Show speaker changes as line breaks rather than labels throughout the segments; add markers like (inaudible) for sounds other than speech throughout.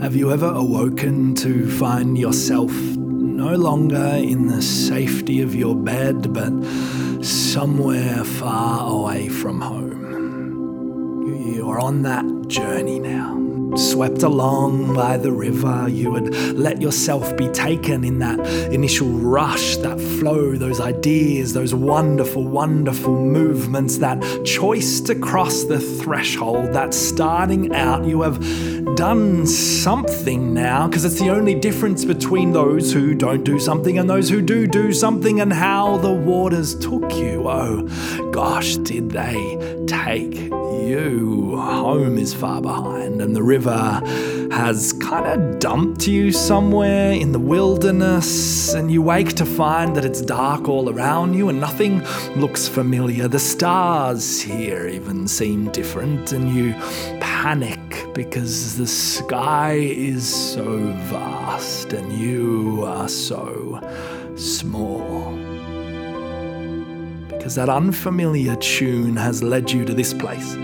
Have you ever awoken to find yourself no longer in the safety of your bed, but somewhere far away from home? You're on that journey now. Swept along by the river, you would let yourself be taken in that initial rush, that flow, those ideas, those wonderful, wonderful movements, that choice to cross the threshold, that starting out. You have done something now, because it's the only difference between those who don't do something and those who do do something, and how the waters took you. Oh, gosh, did they take you? Home is far behind, and the river has kind of dumped you somewhere in the wilderness, and you wake to find that it's dark all around you and nothing looks familiar. The stars here even seem different, and you panic because the sky is so vast and you are so small. Because that unfamiliar tune has led you to this place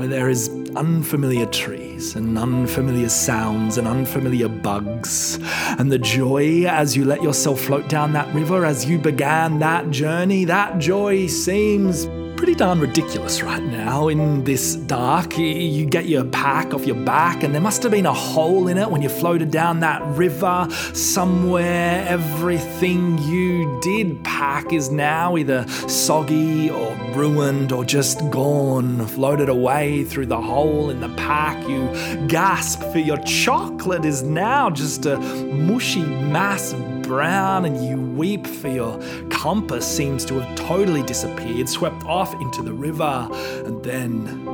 where there is unfamiliar trees and unfamiliar sounds and unfamiliar bugs. And the joy as you let yourself float down that river, as you began that journey, that joy seems pretty darn ridiculous right now in this dark. You get your pack off your back, and there must have been a hole in it when you floated down that river somewhere. Everything you did pack is now either soggy or ruined or just gone, floated away through the hole in the pack. You gasp for your chocolate is now just a mushy mass of brown and you weep for your compass seems to have totally disappeared, swept off into the river, and then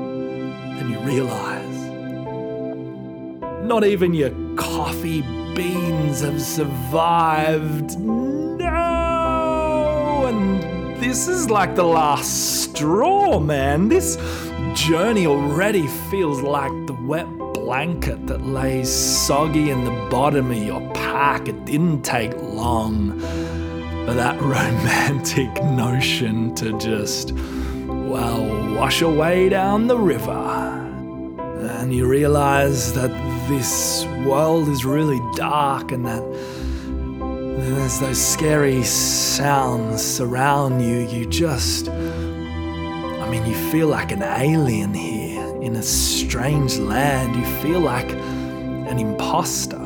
then you realize not even your coffee beans have survived. No! And this is like the last straw, man. This journey already feels like the wet blanket that lays soggy in the bottom of your pack. It didn't take long for that (laughs) romantic notion to just, well, wash away down the river. And you realize that this world is really dark and that there's those scary sounds surround you. You just, I mean, you feel like an alien here in a strange land, you feel like an imposter.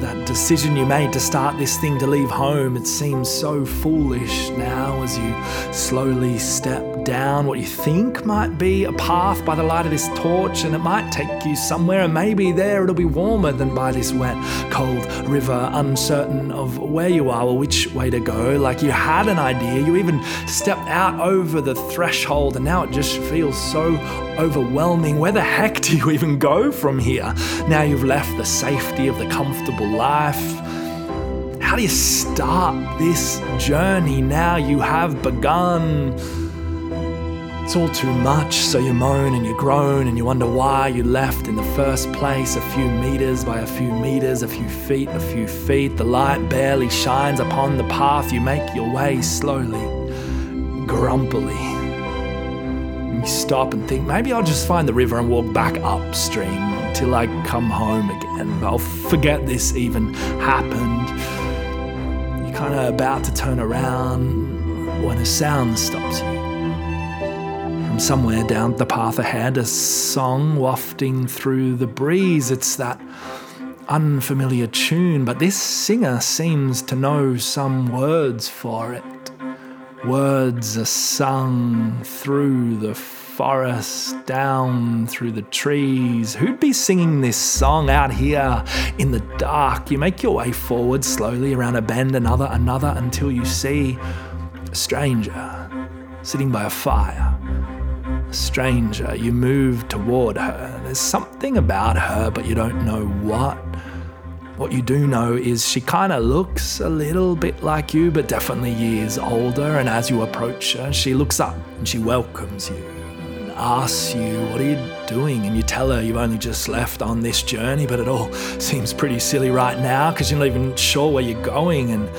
That decision you made to start this thing to leave home, it seems so foolish now as you slowly step down what you think might be a path by the light of this torch, and it might take you somewhere, and maybe there it'll be warmer than by this wet, cold river, uncertain of where you are or which way to go. Like you had an idea, you even stepped out over the threshold, and now it just feels so overwhelming. Where the heck do you even go from here? Now you've left the safety of the comfortable life. How do you start this journey now you have begun? It's all too much, so you moan and you groan and you wonder why you left in the first place. A few meters by a few meters, a few feet, a few feet. The light barely shines upon the path. You make your way slowly, grumpily. You stop and think, maybe I'll just find the river and walk back upstream till I come home again. I'll forget this even happened. You're kind of about to turn around when a sound stops you somewhere down the path ahead, a song wafting through the breeze. It's that unfamiliar tune, but this singer seems to know some words for it. Words are sung through the forest, down through the trees. Who'd be singing this song out here in the dark? You make your way forward slowly around a bend, another, another, until you see a stranger sitting by a fire stranger, you move toward her. There's something about her, but you don't know what. What you do know is she kind of looks a little bit like you, but definitely years older. And as you approach her, she looks up and she welcomes you and asks you, What are you doing? And you tell her you've only just left on this journey, but it all (laughs) seems pretty silly right now because you're not even sure where you're going. And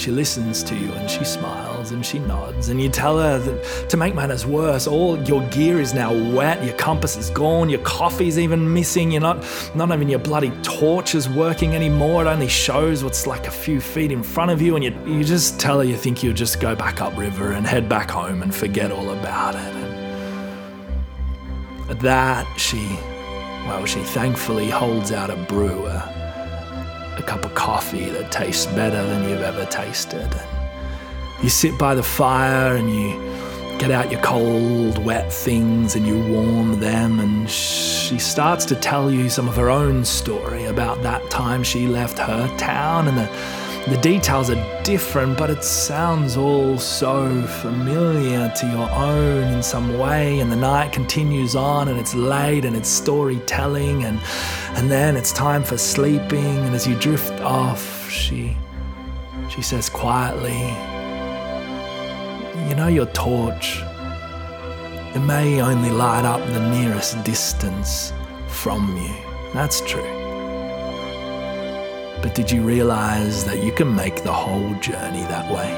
she listens to you and she smiles smiles and she nods. And you tell her that to make matters worse, all your gear is now wet, your compass is gone, your coffee's even missing, you're not, not even your bloody torch is working anymore. It only shows what's like a few feet in front of you. And you, you just tell her you think you'll just go back upriver and head back home and forget all about it. And at that, she, well, she thankfully holds out a brewer a cup of coffee that tastes better than you've ever tasted. You sit by the fire and you get out your cold, wet things and you warm them. And she starts to tell you some of her own story about that time she left her town and the the details are different, but it sounds all so familiar to your own in some way. And the night continues on, and it's late, and it's storytelling, and and then it's time for sleeping. And as you drift off, she she says quietly, "You know your torch. It may only light up the nearest distance from you. That's true." But did you realize that you can make the whole journey that way?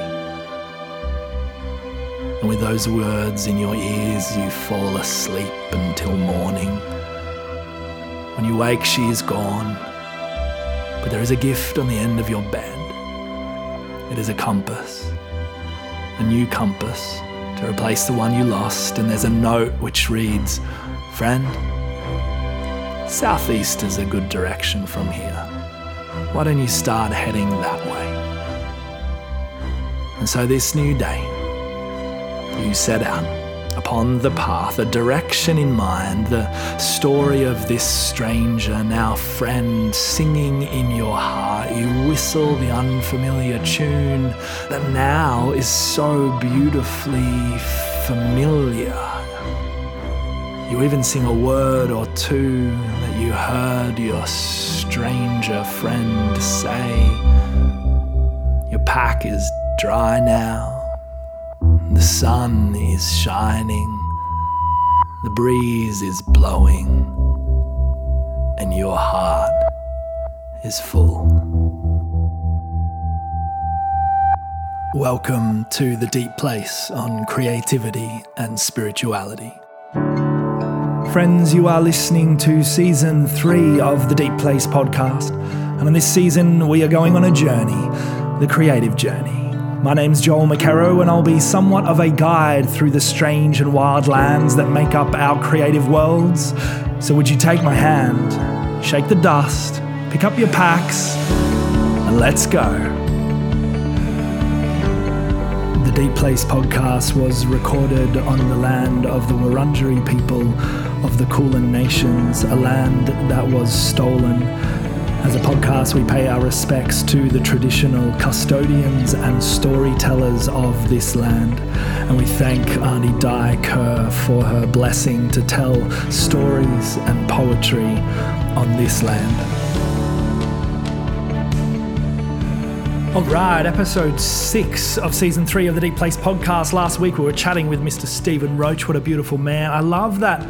And with those words in your ears, you fall asleep until morning. When you wake, she is gone. But there is a gift on the end of your bed. It is a compass, a new compass to replace the one you lost. And there's a note which reads Friend, southeast is a good direction from here why don't you start heading that way? And so this new day, you set out upon the path, a direction in mind, the story of this stranger, now friend, singing in your heart. You whistle the unfamiliar tune that now is so beautifully familiar. You even sing a word or two that you heard your stranger friend say. Your pack is dry now, the sun is shining, the breeze is blowing, and your heart is full. Welcome to the deep place on creativity and spirituality. Friends, you are listening to season three of the Deep Place podcast. And in this season, we are going on a journey, the creative journey. My name's Joel McKerrow, and I'll be somewhat of a guide through the strange and wild lands that make up our creative worlds. So, would you take my hand, shake the dust, pick up your packs, and let's go? The Deep Place podcast was recorded on the land of the Wurundjeri people of the Kulin Nations, a land that was stolen. As a podcast, we pay our respects to the traditional custodians and storytellers of this land. And we thank Auntie Di Kerr for her blessing to tell stories and poetry on this land. All right, episode six of season three of the Deep Place podcast. Last week we were chatting with Mr. Stephen Roach. What a beautiful man. I love that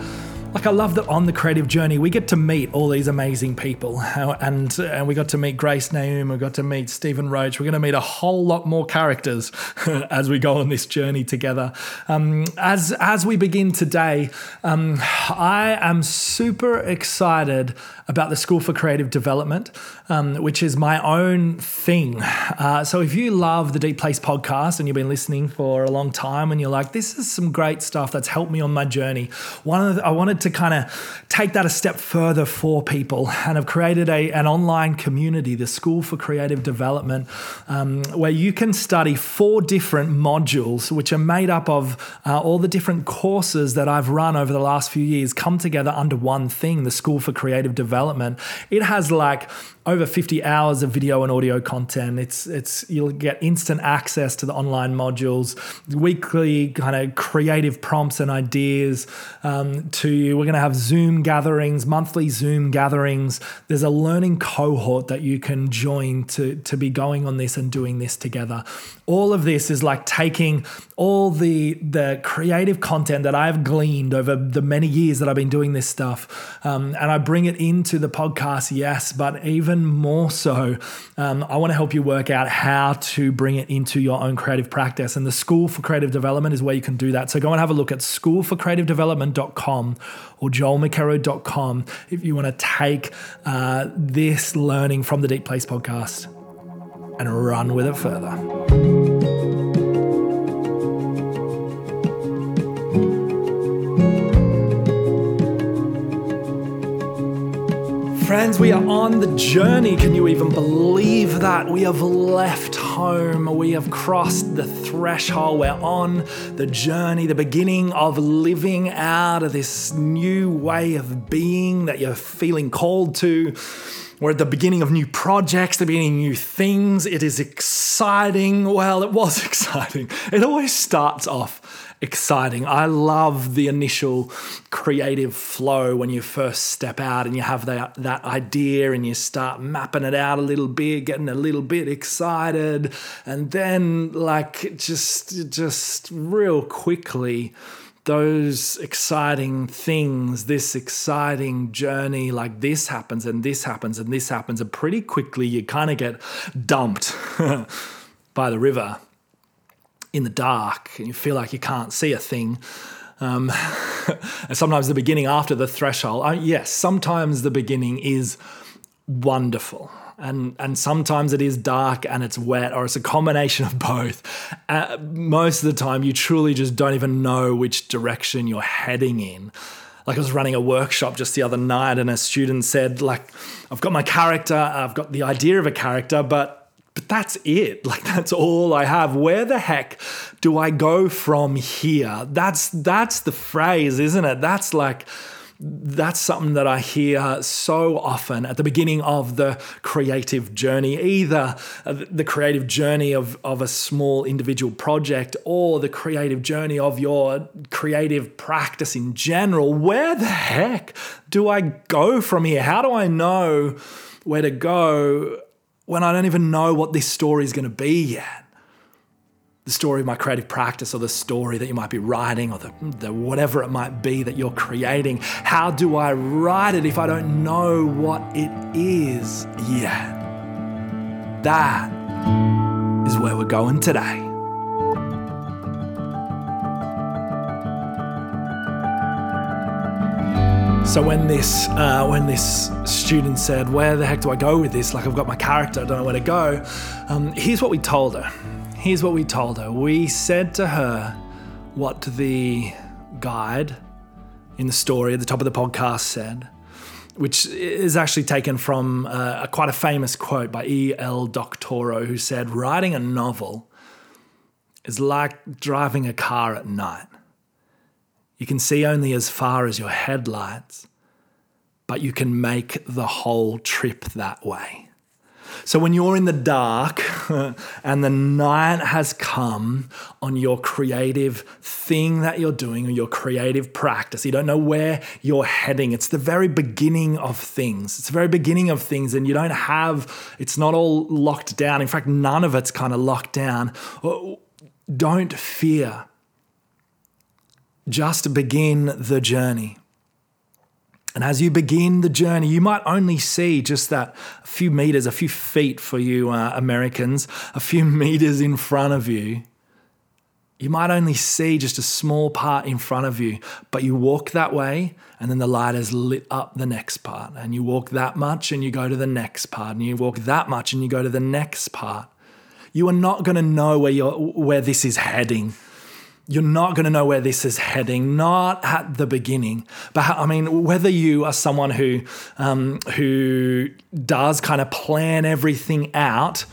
like I love that on the creative journey we get to meet all these amazing people, and and we got to meet Grace Naum, we got to meet Stephen Roach. We're going to meet a whole lot more characters (laughs) as we go on this journey together. Um, as as we begin today, um, I am super excited about the School for Creative Development, um, which is my own thing. Uh, so if you love the Deep Place podcast and you've been listening for a long time, and you're like, this is some great stuff that's helped me on my journey. One of the, I wanted to kind of take that a step further for people and have created a, an online community, the School for Creative Development, um, where you can study four different modules, which are made up of uh, all the different courses that I've run over the last few years, come together under one thing, the School for Creative Development. It has like over 50 hours of video and audio content. It's it's you'll get instant access to the online modules, weekly kind of creative prompts and ideas um, to you. We're going to have Zoom gatherings, monthly Zoom gatherings. There's a learning cohort that you can join to, to be going on this and doing this together. All of this is like taking all the, the creative content that I've gleaned over the many years that I've been doing this stuff, um, and I bring it into the podcast, yes, but even more so, um, I want to help you work out how to bring it into your own creative practice. And the School for Creative Development is where you can do that. So go and have a look at schoolforcreativedevelopment.com or joelmckerrow.com if you want to take uh, this learning from the Deep Place podcast and run with it further. Friends, we are on the journey. Can you even believe that? We have left home. We have crossed the threshold. We're on the journey, the beginning of living out of this new way of being that you're feeling called to. We're at the beginning of new projects, the beginning of new things. It is exciting. Well, it was (laughs) exciting. It always starts off exciting. I love the initial creative flow when you first step out and you have that, that idea and you start mapping it out a little bit, getting a little bit excited. And then like just just real quickly those exciting things, this exciting journey, like this happens and this happens and this happens, and pretty quickly you kind of get dumped (laughs) by the river in the dark and you feel like you can't see a thing. Um, (laughs) and sometimes the beginning after the threshold, uh, yes, sometimes the beginning is wonderful. And, and sometimes it is dark and it's wet, or it's a combination of both. Uh, most of the time, you truly just don't even know which direction you're heading in. Like I was running a workshop just the other night, and a student said, "Like, I've got my character, I've got the idea of a character, but but that's it. (laughs) Like that's all I have. Where the heck do I go from here? That's that's the phrase, isn't it? That's like that's something that I hear so often at the beginning of the creative journey, either uh, the creative journey of, of a small individual project or the creative journey of your creative practice in general. Where the heck do I go from here? How do I know where to go when I don't even know what this story is going to be yet. The story of my creative practice, or the story that you might be writing, or the, the whatever it might be that you're creating. How do I write it if I don't know what it is yet? That is where we're going today. So when this uh, when this student said, "Where the heck do I go with this? Like I've got my character, I don't know where to go." Um, here's what we told her. Here's what we told her. We said to her what the guide in the story at the top of the podcast said, which is actually taken from uh, a quite a famous quote by E. L. Doctorow, who said, "Writing a novel is like driving a car at night." You can see only as far as your headlights, but you can make the whole trip that way. So when you're in the dark (laughs) and the night has come on your creative thing that you're doing or your creative practice, you don't know where you're heading. It's the very beginning of things. It's the very beginning of things, and you don't have, it's not all locked down. In fact, none of it's kind of locked down. Uh, don't fear just begin the journey. And as you begin the journey, you might only see just that a few meters, a few feet for you uh, Americans, a few (laughs) meters in front of you. You might only see just a small part in front of you, but you walk that way, and then the light has lit up the next part. And you walk that much, and you go to the next part, and you walk that much, and you go to the next part. You are not going to know where, you're, where this is heading you're not going to know where this is heading, not at the beginning. But I mean, whether you are someone who um, who does kind of plan everything out.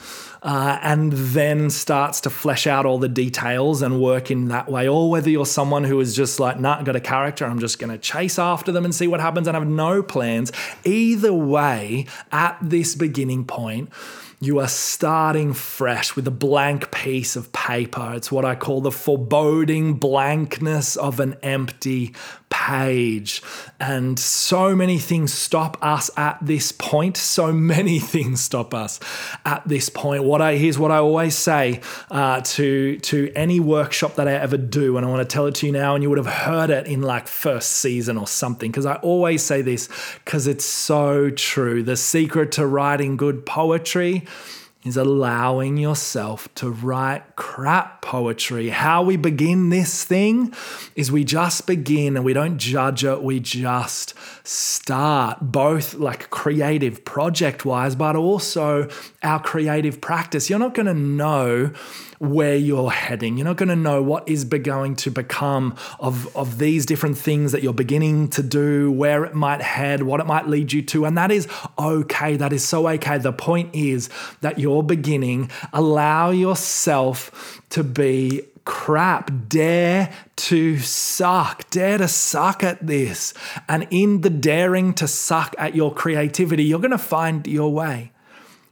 Uh, and then starts to flesh out all the details and work in that way, or whether you're someone who is just like, nah, got a character, I'm just going to chase after them and see what happens and have no plans. Either way, at this beginning point, you are starting fresh with a blank piece of paper. It's what I call the foreboding blankness of an empty page. And so many things stop us at this point. So many (laughs) things stop us at this point. What I here's what I always say uh, to to any workshop that I ever do, and I want to tell it to you now. And you would have heard it in like first season or something, because I always say this because it's so true. The secret to writing good poetry is allowing yourself to write crap poetry. How we begin this thing is we just begin and we don't judge it, we just start, both like creative project wise, but also our creative practice. You're not going to know where you're heading. You're not going to know what is going to become of, of these different things that you're beginning to do, where it might head, what it might lead you to. And that is okay. That is so okay. The point is that you're beginning. Allow yourself to be crap. Dare to suck. Dare to suck at this. And in the daring to suck at your creativity, you're going to find your way.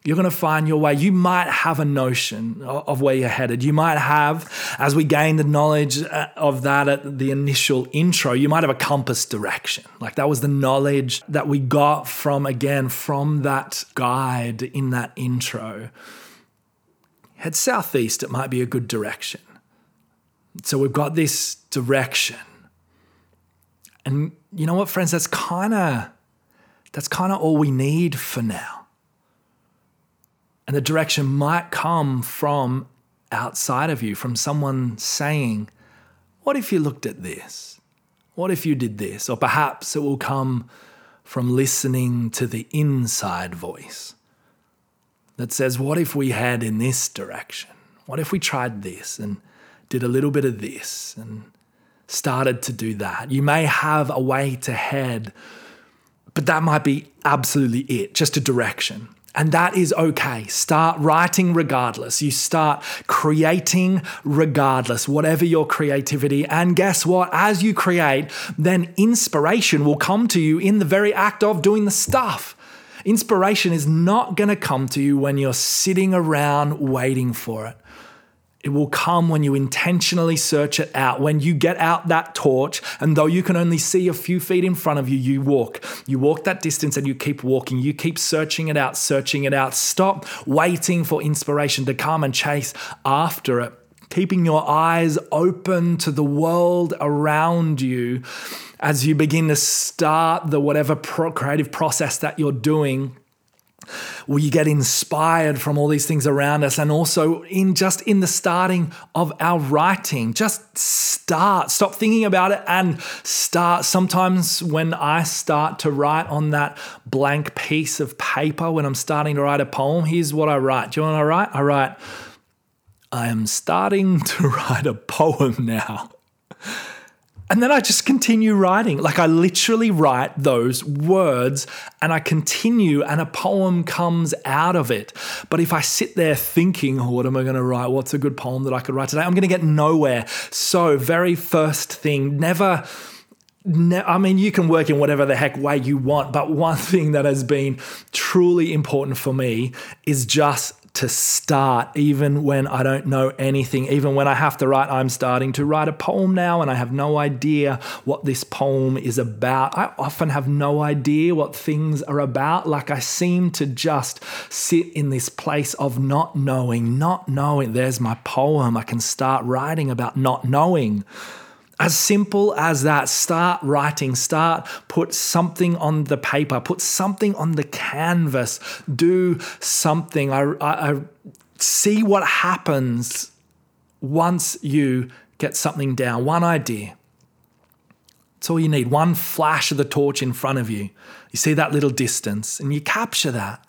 You're going to find your way. You might have a notion of where you're headed. You might have, as we gain the knowledge uh, of that at the initial intro, you might have a compass direction. Like that was the knowledge that we got from, again, from that guide in that intro. Head southeast, it might be a good direction. So we've got this direction. And you know what, friends? That's kind of that's kind of all we need for now. And the direction might come from outside of you, from someone saying, What if you looked at this? What if you did this? Or perhaps it will come from listening to the inside voice that says, What if we head in this direction? What if we tried this and did a little bit of this and started to do that? You may have a way to head, but that might be absolutely it, just a direction. And that is okay. Start writing regardless. You start creating regardless, whatever your creativity. And guess what? As you create, then inspiration will come to you in the very act of doing the stuff. Inspiration is not going to come to you when you're sitting around waiting for it. It will come when you intentionally search it out, when you get out that torch, and though you can only see a few feet in front of you, you walk. You walk that distance and you keep walking. You keep searching it out, searching it out. Stop waiting for inspiration to come and chase after it. Keeping your eyes open to the world around you as you begin to start the whatever creative process that you're doing we get inspired from all these things around us and also in just in the starting of our writing just start stop thinking about it and start. Sometimes when i start to write on that blank piece of paper when i'm starting to write a poem here's what i write. Do you what i write? I write i am starting (laughs) to write a poem now and then I just continue writing. Like I literally write those words and I continue, and a poem comes out of it. But if I sit there thinking, oh, what am I going to write? What's a good poem that I could write today? I'm going to get nowhere. So, very first thing, never. I mean, you can work in whatever the heck way you want, but one (laughs) thing that has been truly important for me is just to start, even when I don't know anything, even when I have to write, I'm starting to write a poem now and I have no idea what this poem is about. I often have no idea what things are about. Like I seem to just sit in this place of not knowing, not knowing. There's my poem. I can start writing about not knowing. As simple as that. Start writing, start, put something on the paper, put something on the canvas, do something. I, I, I see what happens once you get something down, one idea. It's all you need. One flash of the torch in front of you. You see that little distance and you capture that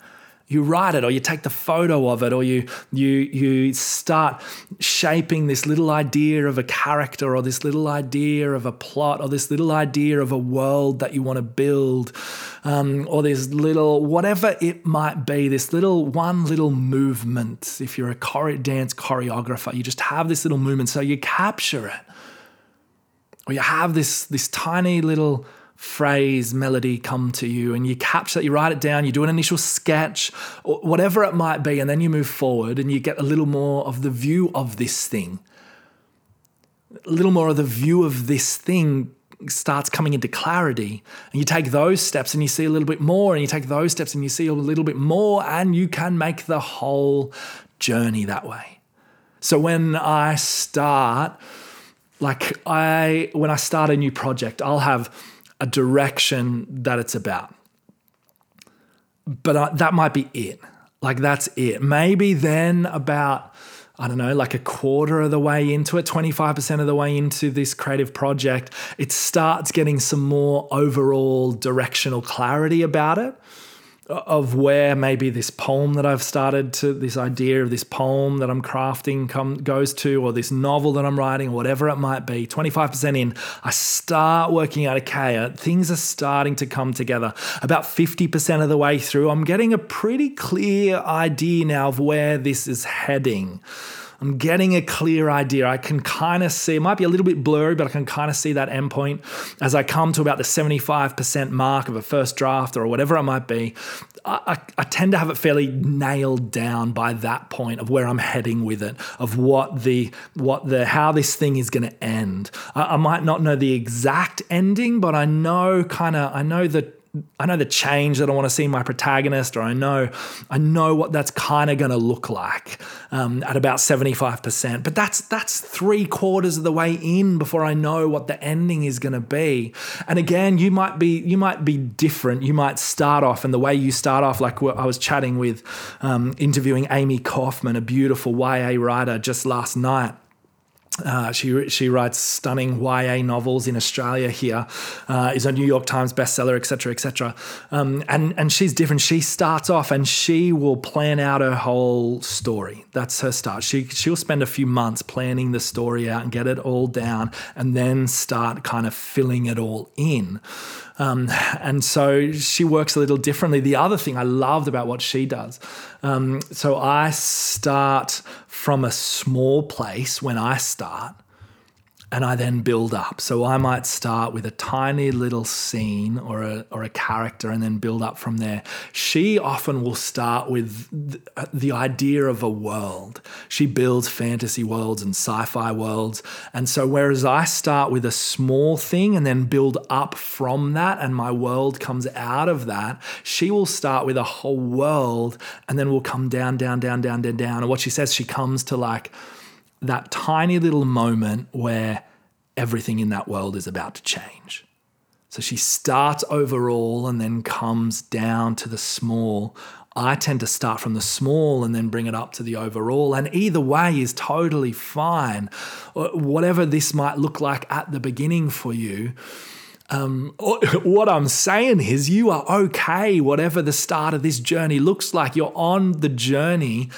you write it or you take the photo of it or you you you start shaping this little idea of a character or this little idea of a plot or this little idea of a world that you want to build um, or this little whatever it might be this little one little movement. If you're a dance choreographer you just have this little movement so you capture it. Or you have this this tiny little phrase, melody come to you and you capture it, you write it down, you do an initial sketch, or whatever it might be, and then you move forward and you get a little more of the view of this thing. A little more of the view of this thing starts coming into clarity. And you take those steps and you see a little bit more, and you take those steps and you see a little bit more, and you can make the whole journey that way. So when I start, like I, when I start a new project, I'll have a direction that it's about. But I, that might be it. Like that's it. Maybe then about I don't know, like a quarter of the way into it, 25% of the way into this creative project, it starts getting some more overall directional clarity about it of where maybe this poem that I've started to this idea of this poem that I'm crafting come goes to or this novel that I'm writing or whatever it might be 25% in I start working out okay uh, things are starting to come together. About 50% of the way through I'm getting a pretty clear idea now of where this is heading I'm getting a clear idea. I can kind of see, it might be a little bit blurry, but I can kind of see that endpoint as I come to about the 75% mark of a first draft or whatever it might be. I, I, tend to have it fairly nailed down by that point of where I'm heading with it, of what the what the how this thing is going to end. I, I might not know the exact ending, but I know kind of I know the I know the change that I want to see in my protagonist, or I know I know what that's kind of going to look like um, at about seventy five percent. But that's that's three quarters of the way in before I know what the ending is going to be. And again, you might be you might be different. You might start off, and the way you start off, like I was chatting with, um, interviewing Amie Kaufman, a beautiful YA writer, just last night uh, she she writes stunning YA novels in Australia. Here uh, is a New York Times bestseller, etc., etc. Um, and and she's different. She starts off and she will plan out her whole story. That's her start. She she'll spend a few months planning the story out and get it all down, and then start kind of filling it all in. Um, and so she works a little differently. The other thing I loved about what she does, um, so I start from a small place when I start and I then build up. So I might start with a tiny little scene or a, or a character and then build up from there. She often will start with the idea of a world. She builds fantasy worlds and sci fi worlds. And so, whereas I start with a small thing and then build up from that, and my world comes out of that, she will start with a whole world and then will come down, down, down, down, down, down. And what she says, she comes to like, that tiny little moment where everything in that world is about to change. So she starts overall and then comes down to the small. I tend to start from the small and then bring it up to the overall. And either way is totally fine. Whatever this might look like at the beginning for you. Um, (laughs) what I'm saying is, you are okay, whatever the start of this journey looks like. You're on the journey,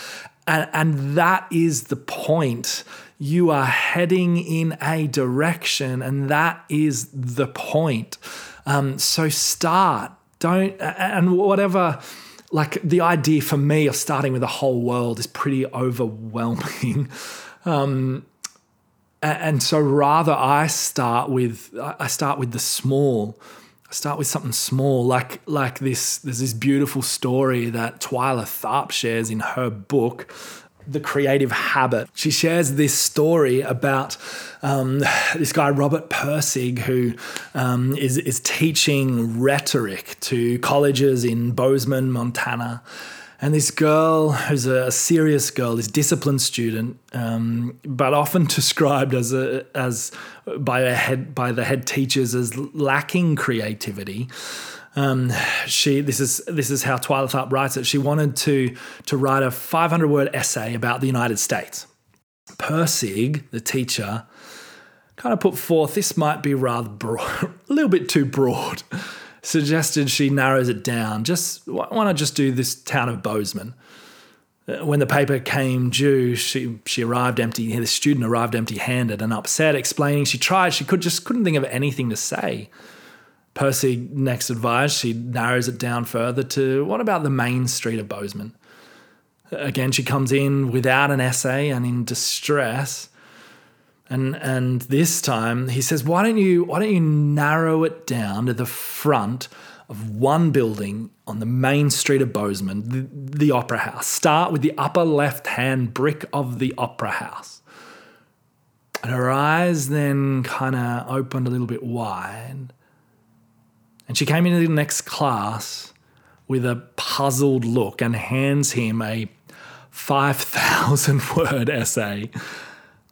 and, and that is the point. You are heading in a direction, and that is the point. Um, so start. Don't, and whatever, like the idea for me of starting with the whole world is pretty overwhelming. (laughs) Um, and so rather I start with I start with the small. Start with something small, like like this. There's this beautiful story that Twyla Tharp shares in her book, The Creative Habit. She shares this story about um, this guy Robert Pirsig who um, is is teaching rhetoric to colleges in Bozeman, Montana and this girl, who's a serious girl, this disciplined student, um, but often (laughs) described as a, as by a head by the head teachers as lacking creativity. Um, she this is this is how Twyla Tharp writes it. She wanted to to write a 500 word essay about the United States. Pirsig, the teacher, kind of put forth this might be rather broad, (laughs) a little bit too broad suggested she narrows it down. Just why not just do this town of Bozeman? Uh, when the paper came due, she she arrived empty. The student arrived empty-handed and upset, explaining she tried, she could just couldn't think of anything to say. Pirsig next advised she narrows it down further to what about the main street of Bozeman? Again, she comes in without an essay and in distress. And and this time he says, why don't you why don't you narrow it down to the front of one building on the main street of Bozeman, the, the Opera House. Start with the upper left hand brick of the Opera House. And her eyes then kind of opened a little bit wide. And she came into the next class with a puzzled look and hands him a 5,000 (laughs) word essay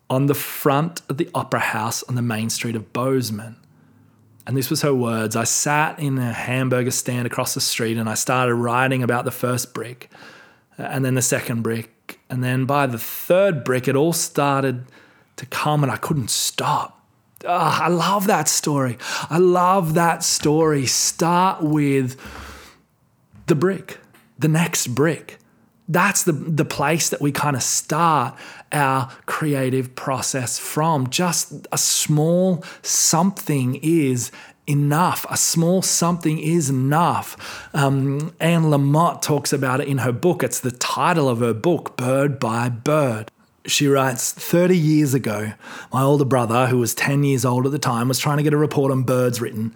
on the front of the Opera House on the main street of Bozeman. And this was her words I sat in a hamburger stand across the street and I started writing about the first brick uh, and then the second brick. And then by the third brick, it all started to come and I couldn't stop. Oh, I love that story. I love that story. Start with the brick, the next brick. That's the, the place that we kind of start our creative process from. Just a small something is enough. A small something is enough. Um, Anne Lamott talks about it in her book. It's the title of her book, Bird by Bird. She writes 30 years ago, my older brother, who was 10 years old at the time, was trying to get a report on birds written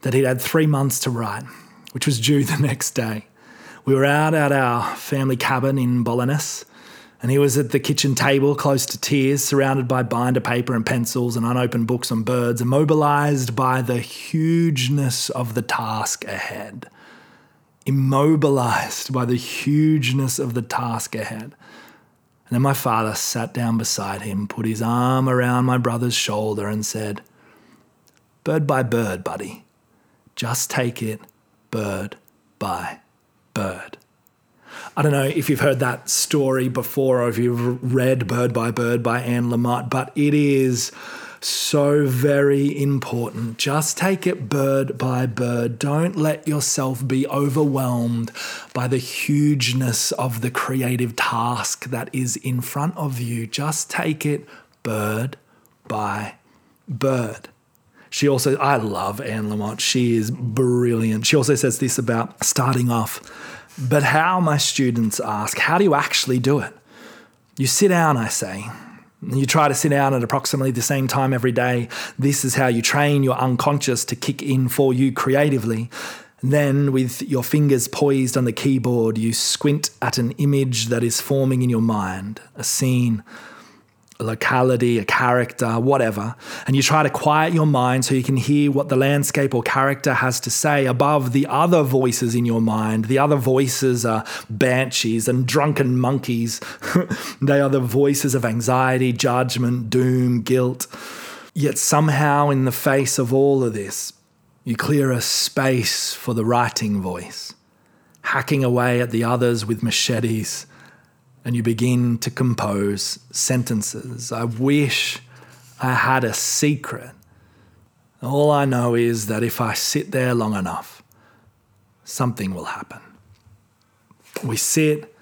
that he'd had three months to write, which was due the (laughs) next day. We were out at our family cabin in Bolinas, and he was at the kitchen table close to tears, surrounded by binder paper and pencils and unopened books on birds, immobilized by the hugeness of the task ahead. Immobilized by the hugeness of the task ahead. And then my father sat down beside him, put his arm around my brother's shoulder, and said, Bird by bird, buddy. Just take it bird by bird. I don't know if you've heard that story before or if you've read Bird by Bird by Anne Lamott, but it is so very important. Just take it bird by bird. Don't let yourself be overwhelmed by the hugeness of the creative task that is in front of you. Just take it bird by bird. She also, I love Anne Lamott. She is brilliant. She also says this about starting off. But how, my students ask, how do you actually do it? You sit down, I say, you try to sit down at approximately the same time every day. This is how you train your unconscious to kick in for you creatively. Then, with your fingers poised on the keyboard, you squint at an image that is forming in your mind a scene, locality, a character, whatever, and you try to quiet your mind so you can hear what the landscape or character has to say above the other voices in your mind. The other voices are banshees and drunken monkeys. (laughs) they are the voices of anxiety, judgment, doom, guilt. Yet somehow, in the face of all of this, you clear a space for the writing voice, hacking away at the others with machetes and you begin to compose sentences. I wish I had a secret. All I know is that if I sit there long enough, something will happen. We sit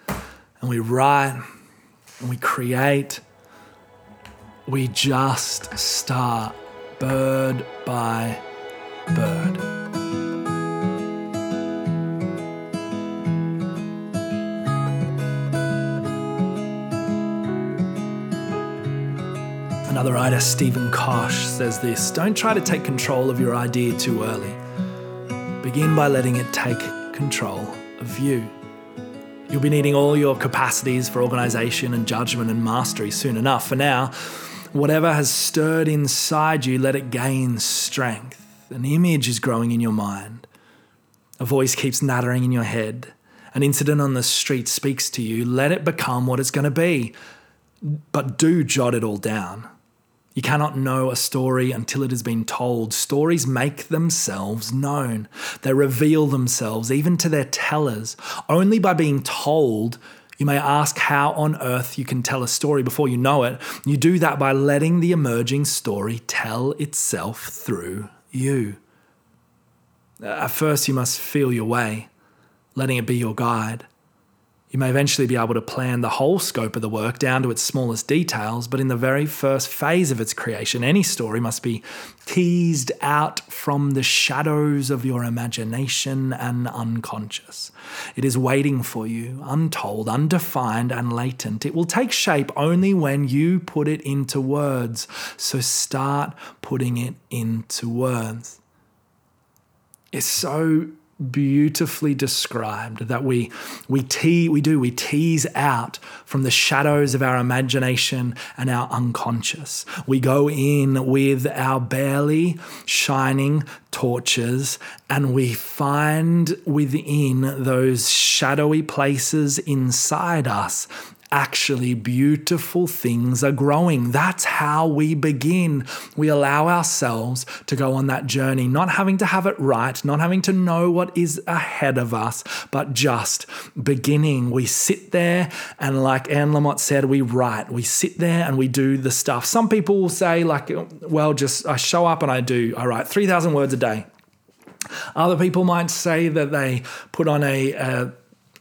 and we write and we create. We just start bird by bird. Another writer, Stephen Koch, says this Don't try to take control of your idea too early. Begin by letting it take control of you. You'll be needing all your capacities for organization and judgment and mastery soon enough. For now, whatever has stirred inside you, let it gain strength. An image is growing in your mind. A voice keeps nattering in your head. An incident on the street speaks to you. Let it become what it's going to be. But do jot it all down. You cannot know a story until it has been told. Stories make themselves known, they reveal themselves, even to their tellers. Only by being told, you may ask how on earth you can tell a story before you know it. You do that by letting the emerging story tell itself through you. At first, you must feel your way, letting it be your guide. You may eventually be able to plan the whole scope of the work down to its smallest details, but in the very first phase of its creation, any story must be teased out from the shadows of your imagination and unconscious. It is waiting for you, untold, undefined, and latent. It will take shape only when you put it into words. So start putting it into words. It's so beautifully described that we we te- we do we tease out from the shadows of our imagination and our unconscious. We go in with our barely shining torches and we find within those shadowy places inside us actually beautiful things are growing. That's how we begin. We allow ourselves to go on that journey, not having to have it right, not having to know what is ahead of us, but just beginning. We sit there and, like Anne Lamott said, we write. We sit there and we do the stuff. Some people will say, like, well, just I show up and I do, I write 3,000 words a day. Other people might say that they put on a, a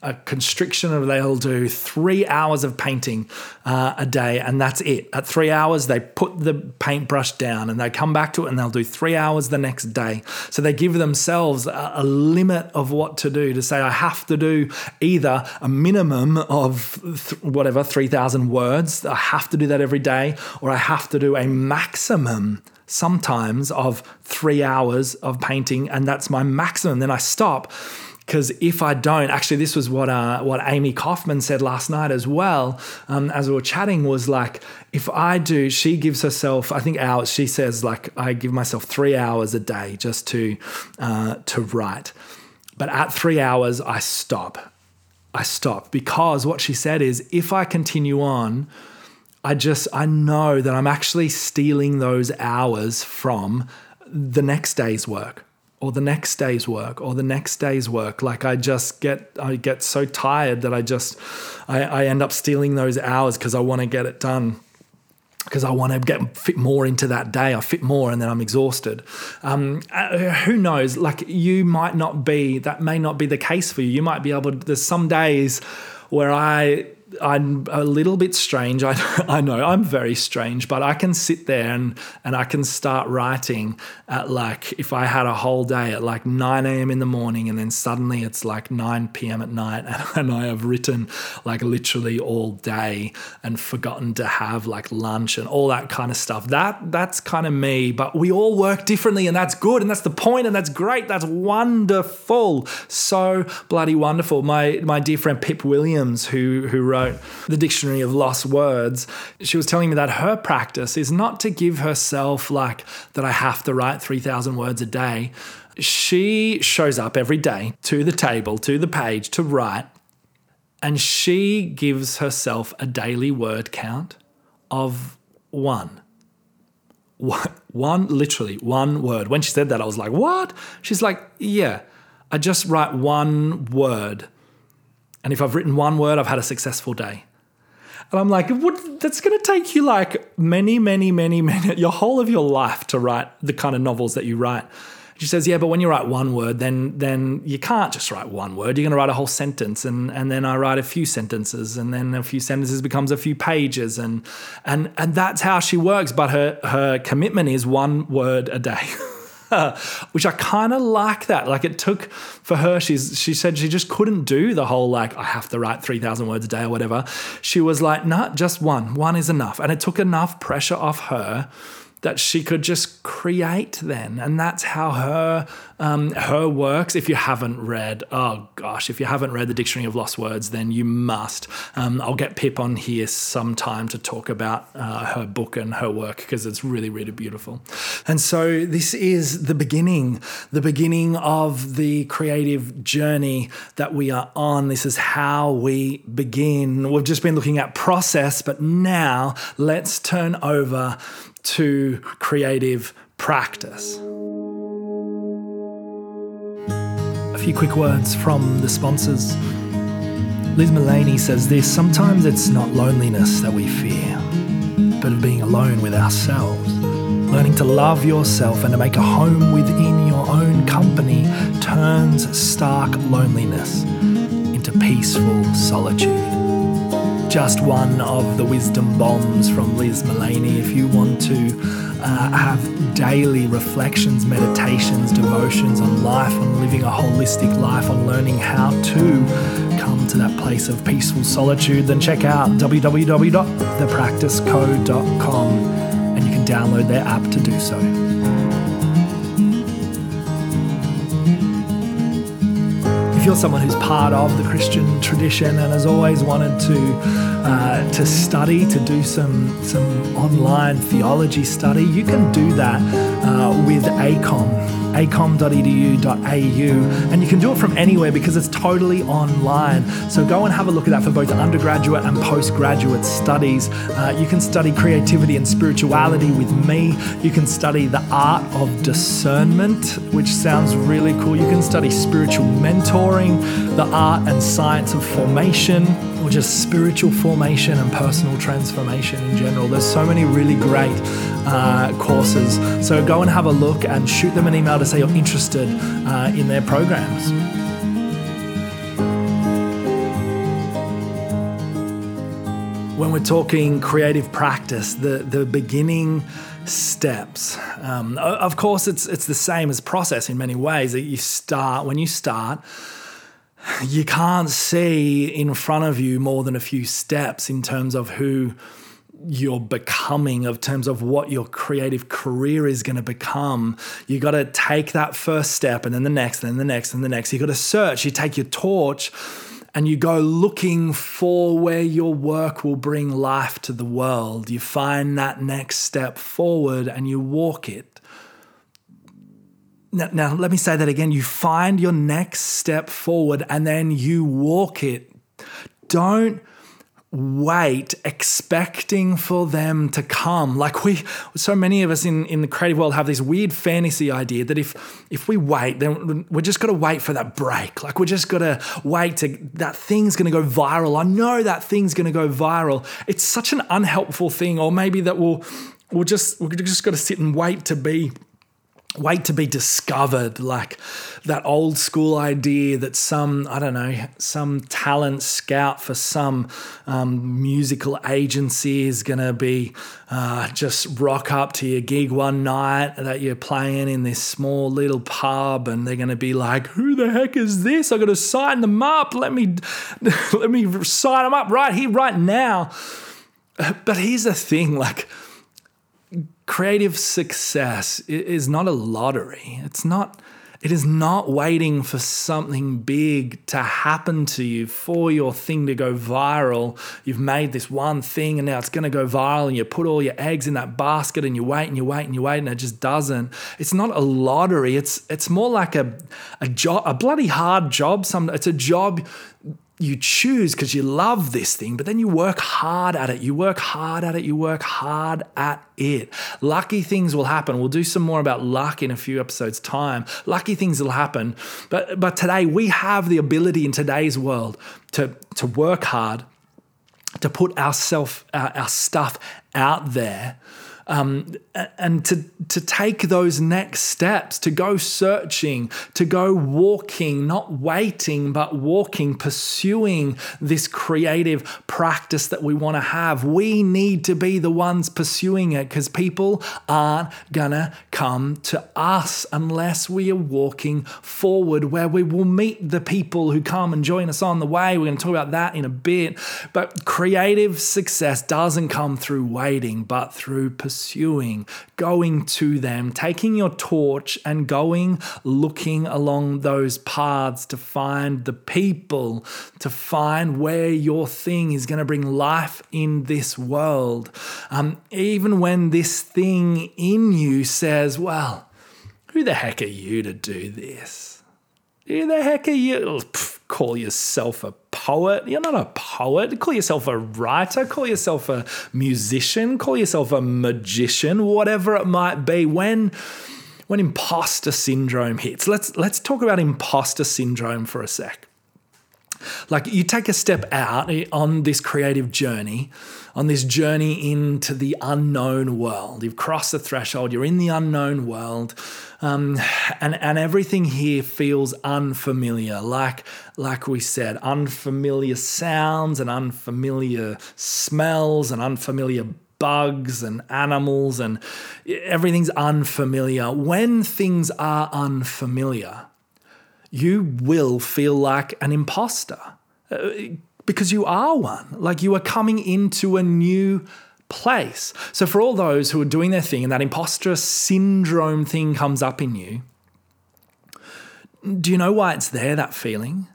a constriction of they'll do three hours of painting uh, a day and that's it. At three hours they put the paintbrush down and they come back to it and they'll do three hours the next day. So they give themselves a, a limit of what to do to say i have to do either a minimum of th- whatever 3000 words. I have to do that every day or i have to do a maximum sometimes of three hours of painting and that's my maximum. Then i stop because if I don't, actually, this was what uh, what Amie Kaufman said last night as well, um, as we were chatting, was like, if I do, she gives herself, I think hours. She says like, I give myself three hours a day just to uh, to write, but at three hours, I stop. I stop because what she said is, if I continue on. I just I know that I'm actually stealing those hours from the next day's work or the next day's work or the next day's work like i just get i get so tired that i just i, I end up stealing those hours because i want to get it done because I want to get fit more into that day. I fit more, and then I'm exhausted. Um, uh, who knows? Like you might not be. That may not be the case for you. You might be able. to, There's some days where I I'm a little bit strange. I, (laughs) I know I'm very strange, but I can sit there and, and I can start writing at like, if I had a whole day at like 9 a.m. in the morning and then suddenly it's like 9 p.m. at night (laughs) and, and I have written like literally all day and forgotten to have like lunch and all that kind of stuff. That That's kind of me, but we all work differently and that's good and that's the point and that's great. That's wonderful. So bloody wonderful. My, my dear friend Pip Williams, who, who wrote wrote the Dictionary of Lost Words, she was telling me that her practice is not to give herself like that I have to write 3,000 words a day. She shows up every day to the table, to the page to write, and she gives herself a daily word count of one. One, literally, one word. When she said that, I was like, what? She's like, yeah, I just write one word and if I've written one word, I've had a successful day. And I'm like, what, that's going to take you like many, many, many, many, (laughs) your whole of your life to write the kind of novels that you write. She says, yeah, but when you write one word, then then you can't just write one word. You're going to write a whole sentence, and and then I write a few sentences, and then a few sentences becomes a few pages, and and and that's how she works. But her her commitment is one word a day. (laughs) (laughs) which I kind of like that. Like it took for her, she's she said she just couldn't do the whole like I have to write three thousand words a day or whatever. She was like, nah, just one. One is enough, and it took enough pressure off her that she could just create then. And that's how her um, her works. If you haven't read oh gosh if you haven't read the dictionary of lost words then you must. Um, i'll get pip on here sometime to talk about uh, her book and her work because it's really really beautiful. And so this is the beginning the beginning of the creative journey that we are on. This is how we begin. We've just been looking at process but now let's turn over to creative practice. A few quick words from the sponsors. Liz Mullaney says this Sometimes it's not loneliness that we fear, but of being alone with ourselves. Learning to love yourself and to make a home within your own company turns stark loneliness into peaceful solitude just one of the wisdom bombs from Liz Mullaney. If you want to uh, have daily reflections, meditations, devotions on life, on living a holistic life, on learning how to come to that place of peaceful solitude, then check out www.thepracticeco.com and you can download their app to do so. You're someone who's part of the Christian tradition and has always wanted to uh, to study, to do some some online theology study, you can do that uh, with ACOM acom.edu.au, and you can do it from anywhere because it's totally online. So go and have a look at that for both undergraduate and postgraduate studies. Uh, you can study creativity and spirituality with me. You can study the art of discernment, which sounds really cool. You can study spiritual mentoring, the art and science of formation or just spiritual formation and personal transformation in general. There's so many really great uh, courses. So go and have a look and shoot them an email to say you're interested uh, in their programs. When we're talking creative practice, the, the beginning steps. Um, of course, it's it's the same as process in many ways. That you start when you start, (laughs) you can't see in front of you more than a few steps in terms of who you're becoming of terms of what your creative career is going to become. You got to take that first step and then the next and then the next and the next. You got to search. You take your torch and you go looking for where your work will bring life to the world. You find that next step forward and you walk it now, now, let me say that again. You find your next step forward and then you walk it. Don't wait expecting for them to come. Like we so many of us in in the creative world have this weird fantasy idea that if if we wait then we're just going to wait for that break. Like we're just going to wait to that thing's going to go viral. I know that thing's going to go viral. It's such an unhelpful thing. Or maybe that we'll we'll just we're just got to sit and wait to be wait to be discovered like that old school idea that some i don't know some talent scout for some um, musical agency is going to be uh, just rock up to your gig one night that you're playing in this small little pub and they're going to be like who the heck is this? I got to sign them up. Let me (laughs) let me sign them up right here right now. But here's the thing like creative success is not a lottery. It's not it is not waiting for something big to happen to you for your thing to go viral. You've made this one thing and now it's going to go viral and you put all your eggs in that basket and you wait and you wait and you wait and it just doesn't. It's not a lottery. It's it's more like a a job, a bloody hard job. Some it's a job you choose because you love this thing, but then you work hard at it. You work hard at it. You work hard at it. Lucky things will happen. We'll do some more about luck in a few episodes' time. Lucky things will happen. But but today we have the ability in today's world to to work hard, to put ourself our, our stuff out there um, and to, to take those next steps, to go searching, to go walking, not waiting, but walking, pursuing this creative practice that we want to have. We need to be the ones pursuing it because people aren't gonna come to us unless we are walking forward, where we will meet the people who come and join us on the way. We're to talk about that in a bit. But creative success doesn't come through waiting, but through pursuing pursuing, going to them, taking your torch and going looking along those paths to find the people, to find where your thing is going to bring life in this world. Um, even when this thing in you says, well, who the heck are you to do this? Who the heck are you? Pff, call yourself a poet. You're not a poet. Call yourself a writer. Call yourself a musician. Call yourself a magician, whatever it might be. When when imposter syndrome hits, let's let's talk about imposter syndrome for a sec. Like you take a step out on this creative journey, on this journey into the unknown world. You've crossed the threshold, you're in the unknown world, um, and, and everything here feels unfamiliar. Like, like we said, unfamiliar sounds and unfamiliar smells and unfamiliar bugs and animals, and everything's unfamiliar. When things are unfamiliar, you will feel like an imposter uh, because you are one. Like you are coming into a new place. So, for all those who are doing their thing and that imposter syndrome thing comes up in you, do you know why it's there, that feeling?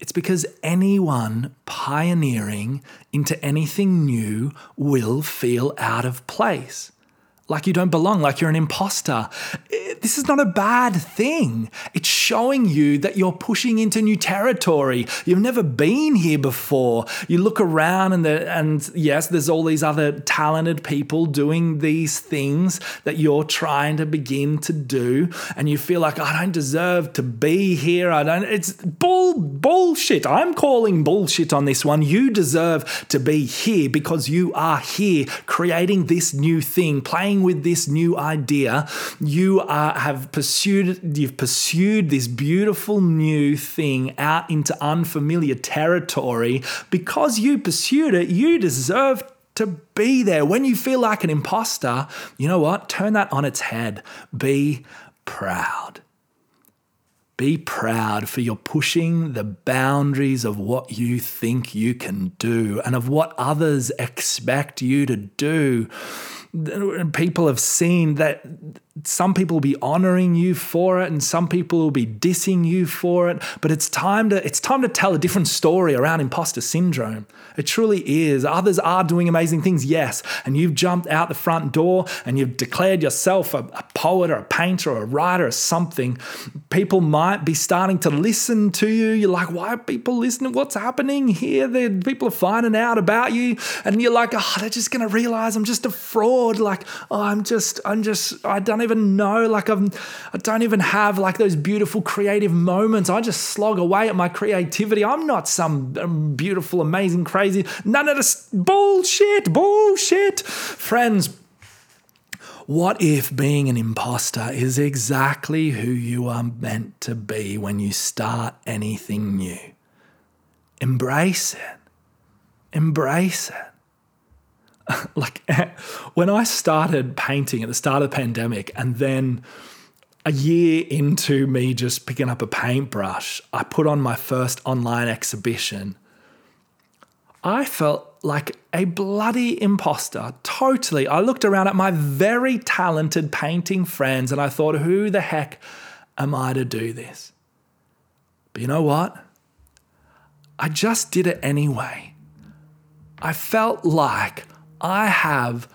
It's because anyone pioneering into anything new will feel out of place like you don't belong, like you're an imposter. This is not a bad thing. It's showing you that you're pushing into new territory. You've never been here before. You look around and the, and yes, there's all these other talented people doing these things that you're trying to begin to do and you feel like I don't deserve to be here. I don't it's bull bullshit. I'm calling bullshit on this one. You deserve to be here because you are here creating this new thing, playing playing with this new idea, you are, have pursued, you've pursued this beautiful new thing out into unfamiliar territory. Because you pursued it, you deserve to be there. When you feel like an imposter, you know what? Turn that on its head. Be proud. Be proud for your pushing the boundaries of what you think you can do and of what others expect you to do people have seen that some people will be honoring you for it and some people will be dissing you for it but it's time to it's time to tell a different story around imposter syndrome. It truly is. Others are doing amazing things yes and you've jumped out the front door and you've declared yourself a, a poet or a painter or a writer or something. People might be starting to listen to you. You're like why are people listening? What's happening here? They're, people are finding out about you. And you're like oh they're just going to realize i'm just a fraud. Like oh i'm just i'm just i don't even know. Like I'm, I don't even have like those beautiful creative moments. I just slog away at my creativity. I'm not some um, beautiful, amazing, crazy. None of this bullshit, bullshit. Friends, what if being an imposter is exactly who you are meant to be when you start anything new? Embrace it. Embrace it. (laughs) like when I started painting at the start of the pandemic, and then a year into me just picking up a paintbrush, I put on my first online exhibition. I felt like a bloody imposter, totally. I looked around at my very talented painting friends and I thought, who the heck am I to do this? But you know what? I just did it anyway. I felt like I have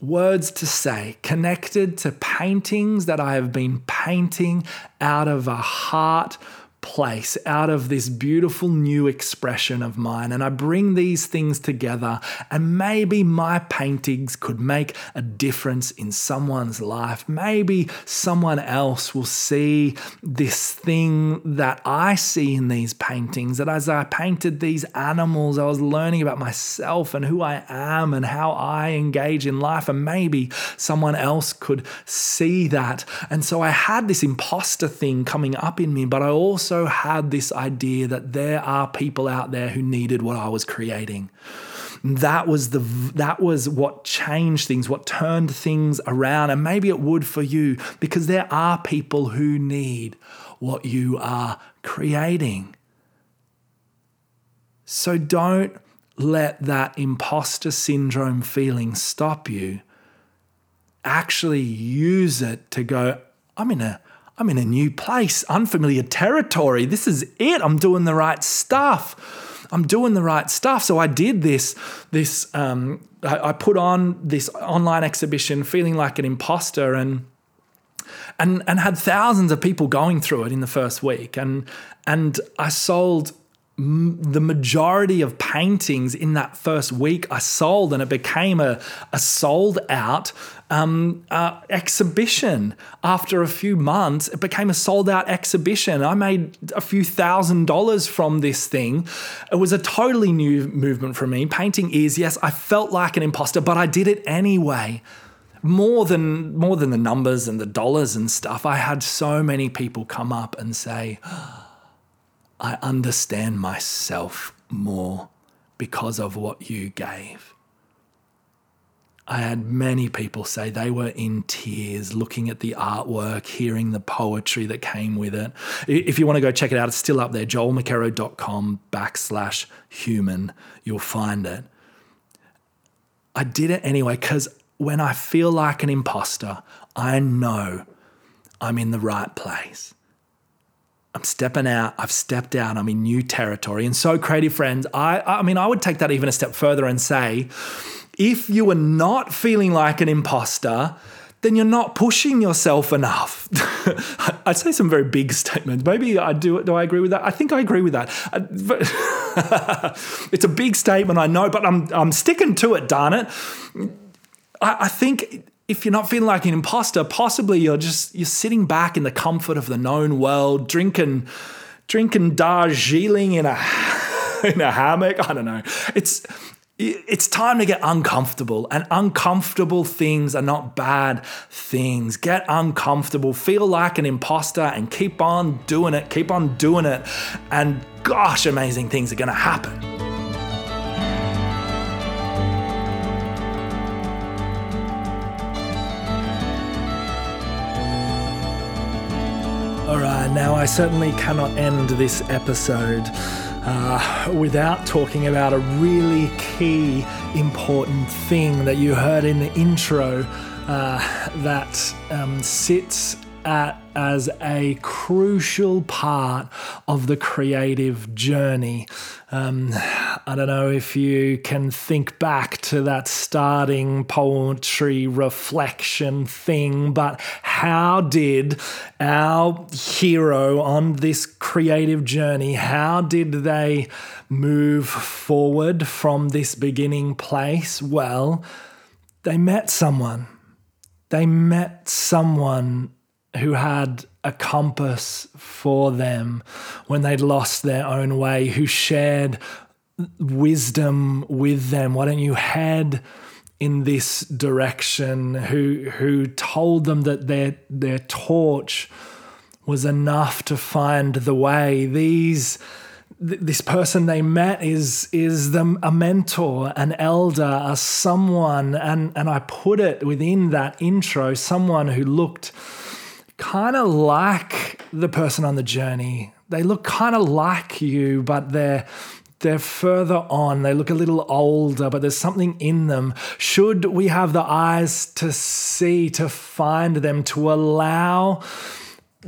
words to say connected to paintings that I have been painting out of a heart place out of this beautiful new expression of mine. And I bring these things together, and maybe my paintings could make a difference in someone's life. Maybe someone else will see this thing that I see in these paintings. That as I painted these animals, I was learning about myself and who I am and how I engage in life. And maybe someone else could see that. And so I had this imposter thing coming up in me, but I also also had this idea that there are people out there who needed what I was creating. That was the that was what changed things, what turned things around, and maybe it would for you because there are people who need what you are creating. So don't let that imposter syndrome feeling stop you. Actually use it to go, I'm in a I'm in a new place, unfamiliar territory. This is it. I'm doing the right stuff. I'm doing the right stuff. So I did this. This um, I, I put on this online exhibition, feeling like an imposter, and and and had thousands of people going through it in the first week. And and I sold the majority of paintings in that first week I sold, and it became a, a sold out um, uh, exhibition. After a few months, it became a sold out exhibition. I made a few thousand dollars from this thing. It was a totally new movement for me. Painting is, yes, I felt like an imposter, but I did it anyway more than more than the numbers and the dollars and stuff i had so many people come up and say I understand myself more because of what you gave. I had many people say they were in tears looking at the artwork, hearing the poetry that came with it. If you want to go check it out, it's still up there, joelmckerrow.com backslash human. You'll find it. I did it anyway because when I feel like an imposter, I know I'm in the right place. I'm stepping out. I've stepped out. I'm in new territory. And so, creative friends, I, I mean, I would take that even a step further and say, if you are not feeling like an imposter, then you're not pushing yourself enough. (laughs) I'd say some very big statements. Maybe I do. Do I agree with that? I think I agree with that. Uh, (laughs) it's a big statement, I know, but I'm I'm sticking to it. Darn it! I, I think if you're not feeling like an imposter, possibly you're just you're sitting back in the comfort of the known world, drinking drinking Darjeeling in a (laughs) in a hammock. I don't know. It's it's time to get uncomfortable, and uncomfortable things are not bad things. Get uncomfortable, feel like an imposter, and keep on doing it. Keep on doing it, and gosh, amazing things are to happen. All right, now I certainly cannot end this episode uh, without talking about a really key, important thing that you heard in the intro uh, that um, sits at as a crucial part of the creative journey. Um, I don't know if you can think back to that starting poetry reflection thing, but how did our hero on this creative journey, how did they move forward from this beginning place? Well, they met someone. They met someone who had a compass for them when they'd lost their own way, who shared wisdom with them. Why don't you head in this direction? Who who told them that their their torch was enough to find the way. These this person they met is is the, a mentor, an elder, a someone, and and I put it within that intro, someone who looked kind of like the person on the journey. They look kind of like you, but they're they're further on. They look a little older, but there's something in them. Should we have the eyes to see, to find them, to allow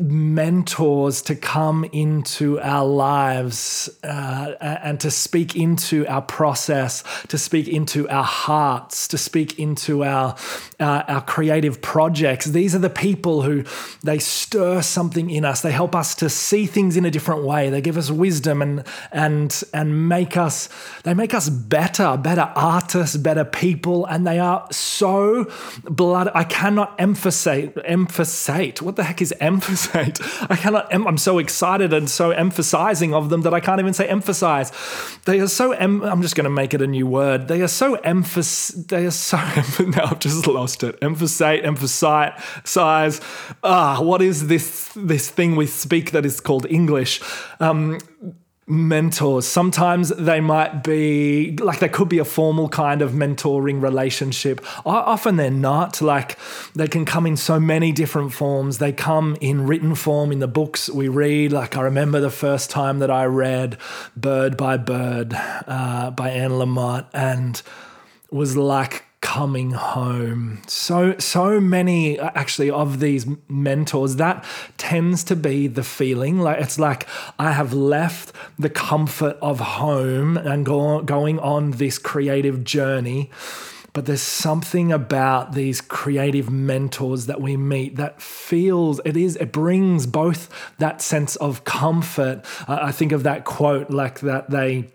mentors to come into our lives uh, and to speak into our process, to speak into our hearts, to speak into our, uh, our creative projects. These are the people who they stir something in us. They help us to see things in a different way. They give us wisdom and and and make us they make us better, better artists, better people, and they are so blood. I cannot emphasize emphasize what the heck is emphasize I cannot, I'm so excited and so emphasizing of them that I can't even say emphasize. They are so, em- I'm just going to make it a new word. They are so emphas, they are so, (laughs) now I've just lost it. Emphasate, emphasize, size. Ah, what is this, this thing we speak that is called English? Um, mentors. Sometimes they might be like they could be a formal kind of mentoring relationship. Often they're not. Like they can come in so many different forms. They come in written form in the books we read. Like I remember the first time that I read Bird by Bird uh, by Anne Lamott and was like coming home. So so many uh, actually of these mentors that tends to be the feeling like it's like I have left the comfort of home and go, going on this creative journey. But there's something about these creative mentors that we meet that feels it is it brings both that sense of comfort. I think of that quote like that they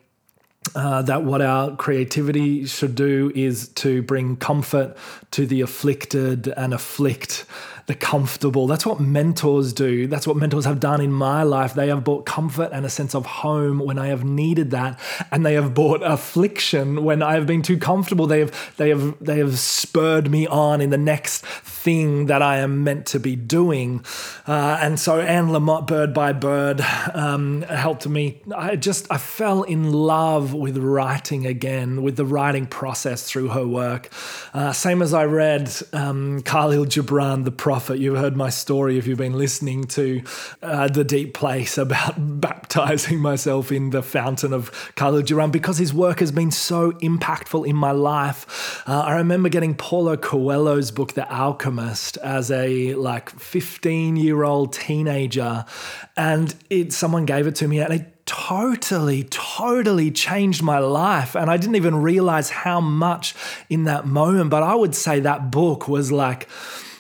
uh, that what our creativity should do is to bring comfort to the afflicted and afflict the comfortable. That's what mentors do. That's what mentors have done in my life. They have brought comfort and a sense of home when I have needed that, and they have brought affliction when I have been too comfortable. They have they have they have spurred me on in the next thing that I am meant to be doing. Uh, and so Anne Lamott, Bird by Bird, um, helped me. I just I fell in love with writing again, with the writing process through her work. Uh, same as I read um, Kahlil Gibran, The prophet. You've heard my story if you've been listening to uh, The Deep Place about (laughs) baptizing myself in the fountain of Kahlil Gibran because his work has been so impactful in my life. Uh, I remember getting Paulo Coelho's book, The Alchemist, as a like 15 year old teenager, and it someone gave it to me and it totally, totally changed my life. And I didn't even realize how much in that moment. But I would say that book was like,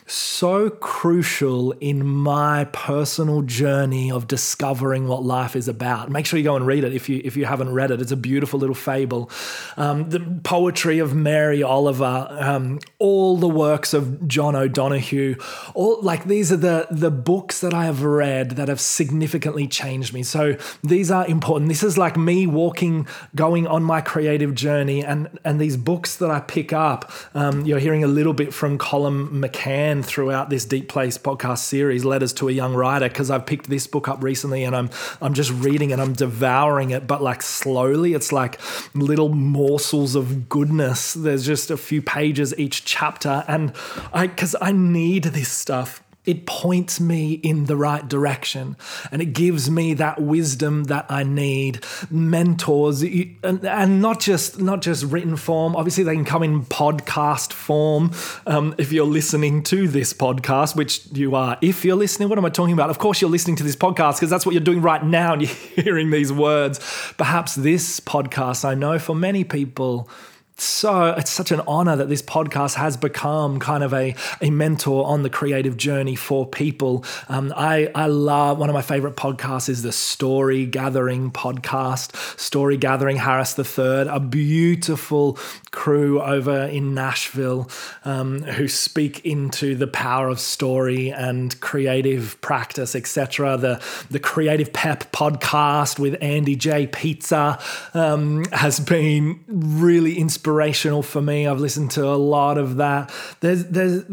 so crucial in my personal journey of discovering what life is about. Make sure you go and read it if you if you haven't read it. It's a beautiful little fable. Um, the poetry of Mary Oliver, um, all the works of John O'Donohue, all like these are the the books that I have read that have significantly changed me. So these are important. This is like me walking, going on my creative journey, and and these books that I pick up. Um, you're hearing a little bit from Colum McCann throughout this Deep Place podcast series, Letters to a Young Writer, because I've picked this book up recently and I'm I'm just reading and I'm devouring it, but like slowly. It's like little morsels of goodness. There's just a few pages each chapter, and I because I need this stuff it points me in the right direction and it gives me that wisdom that I need. Mentors and, not just not just written form. Obviously they can come in podcast form um, if you're listening to this podcast which you are if you're listening. What am I talking about? Of course you're listening to this podcast because that's what you're doing right now and (laughs) you're hearing these words. Perhaps this podcast I know for many people so it's such an honor that this podcast has become kind of a, a mentor on the creative journey for people. Um, I, I love one of my favorite podcasts is the Story Gathering podcast, Story Gathering Harris III, a beautiful crew over in Nashville um, who speak into the power of story and creative practice, etc. The the Creative Pep podcast with Andy J. Pizza um, has been really inspirational for me. I've listened to a lot of that. There's there's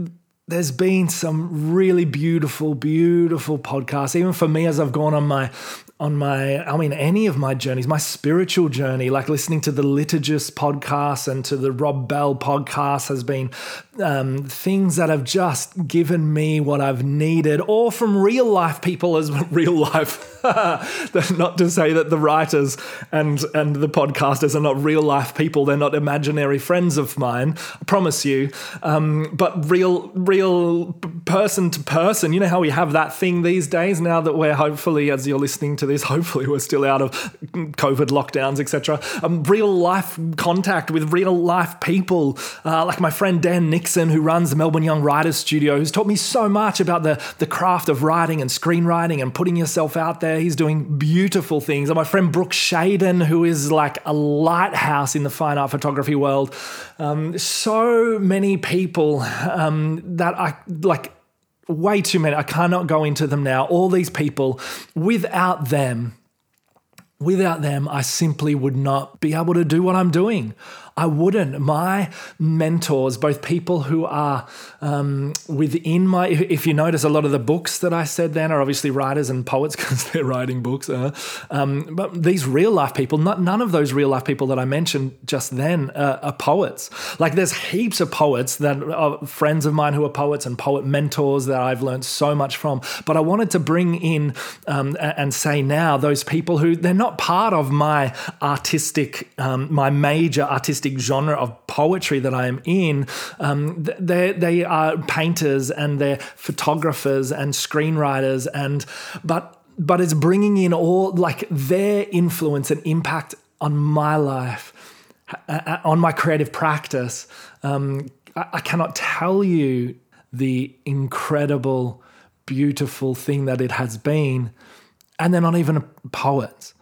there's been some really beautiful, beautiful podcasts, even for me as I've gone on my on my, I mean, any of my journeys, my spiritual journey, like listening to the Liturgist podcast and to the Rob Bell podcast, has been um, things that have just given me what I've needed, or from real life people as (laughs) real life. (laughs) not to say that the writers and and the podcasters are not real life people; they're not imaginary friends of mine. I promise you. Um, but real, real person to person. You know how we have that thing these days. Now that we're hopefully, as you're listening to (laughs) hopefully we're still out of COVID lockdowns, etc. Um, real life contact with real life people, uh, like my friend Dan Nixon, who runs the Melbourne Young Writers Studio, who's taught me so much about the, the craft of writing and screenwriting and putting yourself out there. He's doing beautiful things. And my friend Brooke Shaden, who is like a lighthouse in the fine art photography world. Um, so many people um, that I like way too many. I cannot go into them now. All these people, without them, without them, I simply would not be able to do what I'm doing. I wouldn't. My mentors, both people who are um, within my, if you notice, a lot of the books that I said then are obviously writers and poets (laughs) because they're writing books. Uh, um, but these real life people, not, none of those real life people that I mentioned just then uh, are poets. Like there's heaps of poets that are friends of mine who are poets and poet mentors that I've learned so much from. But I wanted to bring in um, and say now those people who they're not part of my artistic, um, my major artistic genre of poetry that I am in, um, they they are painters and they're photographers and screenwriters and but but it's bringing in all like their influence and impact on my life, on my creative practice. Um, I, I cannot tell you the incredible, beautiful thing that it has been, and they're not even poets.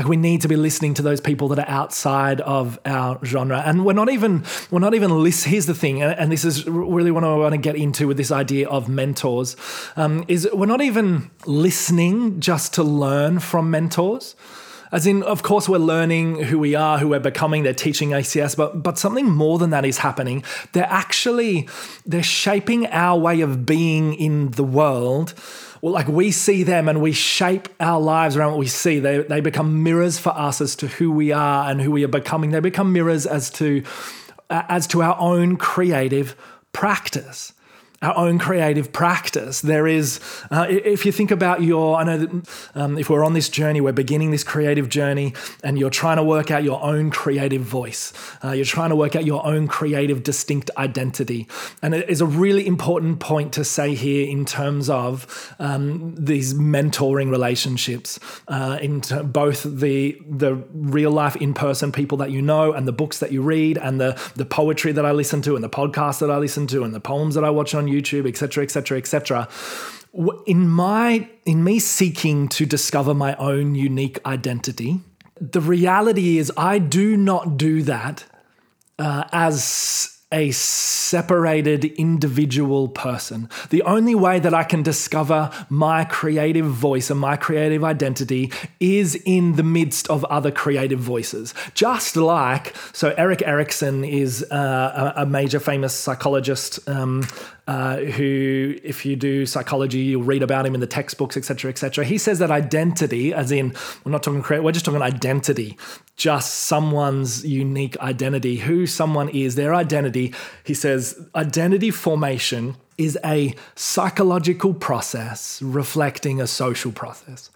Like we need to be listening to those people that are outside of our genre, and we're not even we're not even list. Here's the thing, and this is really what I want to get into with this idea of mentors, um, is we're not even listening just to learn from mentors. As in, of course, we're learning who we are, who we're becoming. They're teaching ACS, but but something more than that is happening. They're actually they're shaping our way of being in the world well, like we see them and we shape our lives around what we see. They, they become mirrors for us as to who we are and who we are becoming. They become mirrors as to, as to our own creative practice. Our own creative practice. There is, uh, if you think about your, I know that um, if we're on this journey, we're beginning this creative journey, and you're trying to work out your own creative voice. Uh, you're trying to work out your own creative, distinct identity. And it is a really important point to say here in terms of um, these mentoring relationships, uh, in t- both the the real life in person people that you know, and the books that you read, and the the poetry that I listen to, and the podcasts that I listen to, and the poems that I watch on YouTube, etc., etc., etc. In my in me seeking to discover my own unique identity, the reality is I do not do that uh, as a separated individual person. The only way that I can discover my creative voice and my creative identity is in the midst of other creative voices. Just like, so Erik Erikson is uh, a, major famous psychologist um, uh, who, if you do psychology, you'll read about him in the textbooks, etc., etc. He says that identity, as in, we're not talking create, we're just talking identity, just someone's unique identity, who someone is, their identity. He says identity formation is a psychological process reflecting a social process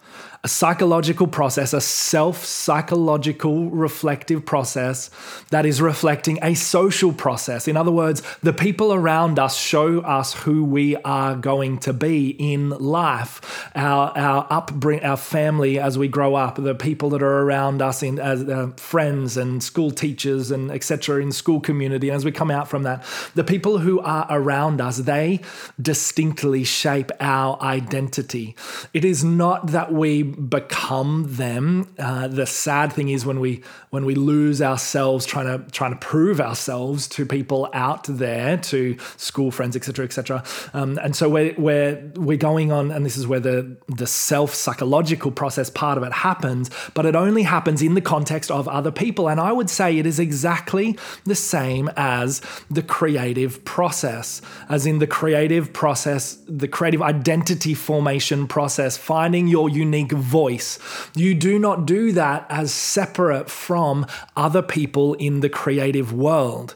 a psychological process, a self psychological reflective process that is reflecting a social process. In other words, the people around us show us who we are going to be in life, our, our upbringing, our family as we grow up, the people that are around us in as uh, friends and school teachers and etc. in school community. And as we come out from that, the people who are around us, they distinctly shape our identity. It is not that we become them. Uh, the sad thing is when we when we lose ourselves trying to trying to prove ourselves to people out there, to school friends, etc., etc. Um, and so we're we're we're going on, and this is where the the self psychological process part of it happens, but it only happens in the context of other people. And I would say it is exactly the same as the creative process, as in the creative process, the creative identity formation process, finding your unique voice. You do not do that as separate from other people in the creative world.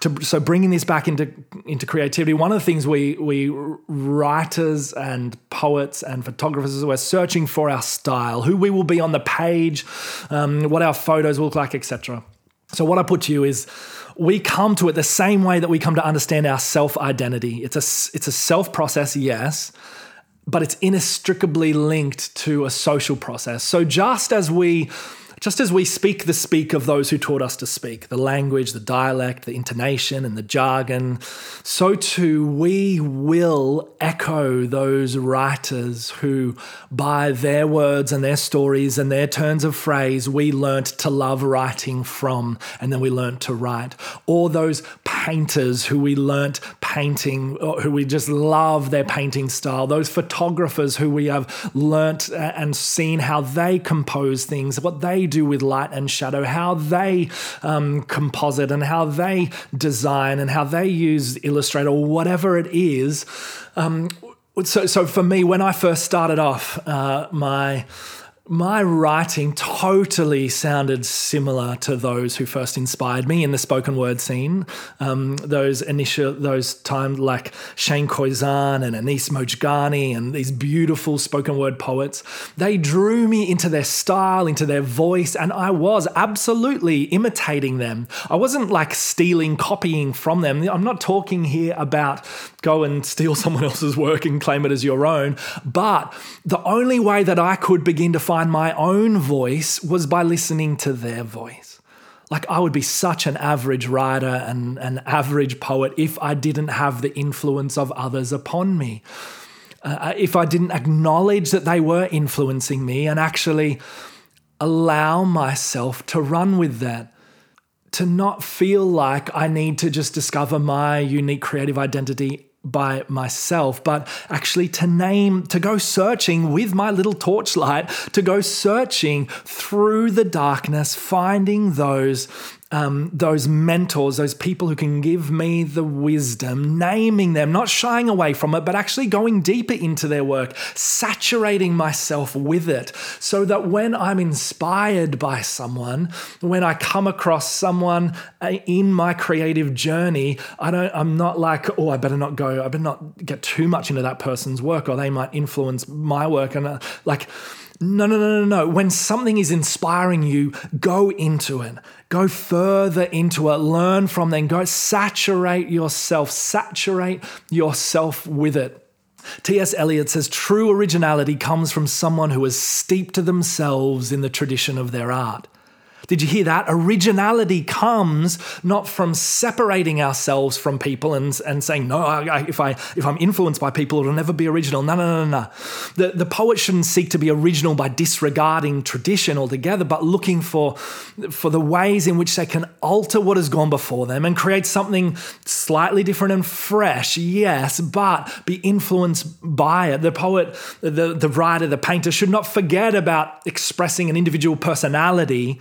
To, so bringing this back into into creativity, one of the things we we writers and poets and photographers we're searching for our style, who we will be on the page, um, what our photos look like, etc. So what I put to you is we come to it the same way that we come to understand our self identity. It's a it's a self process, yes, but it's inextricably linked to a social process. So just as we just as we speak the speak of those who taught us to speak, the language, the dialect, the intonation, and the jargon, so too we will echo those writers who, by their words and their stories and their turns of phrase, we learnt to love writing from, and then we learnt to write. Or those painters who we learnt painting, who we just love their painting style, those photographers who we have learnt and seen how they compose things, what they do with light and shadow, how they um, composite and how they design and how they use Illustrator or whatever it is. Um, so, so for me, when I first started off, uh, my my writing totally sounded similar to those who first inspired me in the spoken word scene. Um, those initial, those times like Shane Koyczan and Anis Mojgani and these beautiful spoken word poets, they drew me into their style, into their voice, and I was absolutely imitating them. I wasn't like stealing, copying from them. I'm not talking here about go and steal (laughs) someone else's work and claim it as your own, but the only way that I could begin to find my own voice was by listening to their voice. Like, I would be such an average writer and an average poet if I didn't have the influence of others upon me. Uh, if I didn't acknowledge that they were influencing me and actually allow myself to run with that. To not feel like I need to just discover my unique creative identity by myself, but actually to name, to go searching with my little torchlight, to go searching through the darkness, finding those um, those mentors, those people who can give me the wisdom, naming them, not shying away from it, but actually going deeper into their work, saturating myself with it, so that when I'm inspired by someone, when I come across someone uh, in my creative journey, I don't, I'm not like, oh, I better not go, I better not get too much into that person's work, or they might influence my work, and uh, like no, no, no, no, no. When something is inspiring you, go into it. Go further into it. Learn from them. Go saturate yourself. Saturate yourself with it. T.S. Eliot says true originality comes from someone who has steeped themselves in the tradition of their art. Did you hear that? Originality comes not from separating ourselves from people and, and saying, no, I, if, I, if I'm influenced by people, it'll never be original. No, no, no, no. The, the poet shouldn't seek to be original by disregarding tradition altogether, but looking for, for the ways in which they can alter what has gone before them and create something slightly different and fresh, yes, but be influenced by it. The poet, the, the writer, the painter should not forget about expressing an individual personality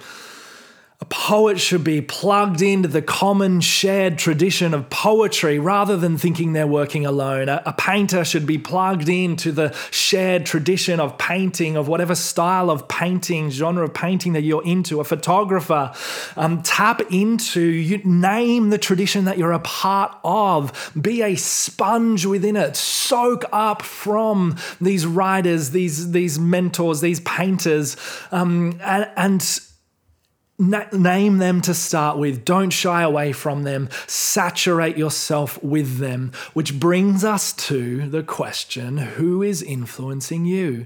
a poet should be plugged into the common shared tradition of poetry rather than thinking they're working alone. A, a, painter should be plugged into the shared tradition of painting, of whatever style of painting, genre of painting that you're into. A photographer, um, tap into, you name the tradition that you're a part of. Be a sponge within it. Soak up from these writers, these, these mentors, these painters, um, and, and Na- name them to start with. Don't shy away from them. Saturate yourself with them. Which brings us to the question who is influencing you?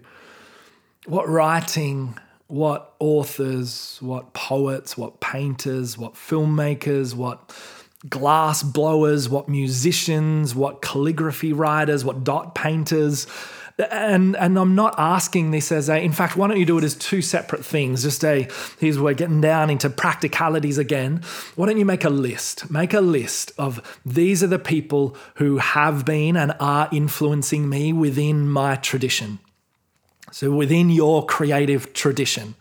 What writing, what authors, what poets, what painters, what filmmakers, what glass blowers, what musicians, what calligraphy writers, what dot painters, and and I'm not asking this as a. In fact, why don't you do it as two separate things? Just a. Here's we're getting down into practicalities again. Why don't you make a list? Make a list of these are the people who have been and are influencing me within my tradition. So within your creative tradition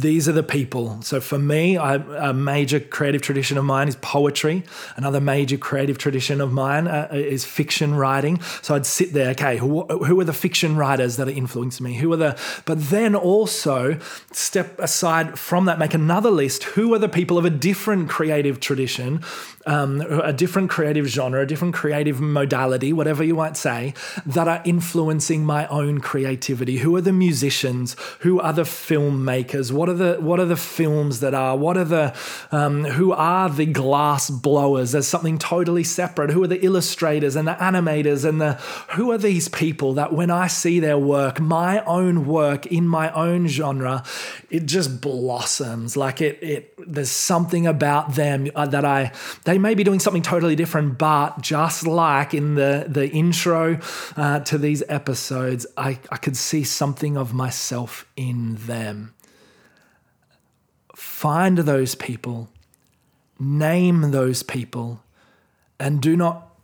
these are the people. So for me, I, a major creative tradition of mine is poetry. Another major creative tradition of mine uh, is fiction writing. So I'd sit there, okay, who, who are the fiction writers that are influencing me? Who are the, but then also step aside from that, make another list. Who are the people of a different creative tradition, um, a different creative genre, a different creative modality, whatever you might say, that are influencing my own creativity? Who are the musicians? Who are the filmmakers? What are the what are the films that are? What are the um, who are the glass blowers? There's something totally separate. Who are the illustrators and the animators and the who are these people that when I see their work, my own work in my own genre, it just blossoms. Like it it there's something about them uh, that I they may be doing something totally different, but just like in the the intro uh, to these episodes, I I could see something of myself in them. Find those people, name those people, and do not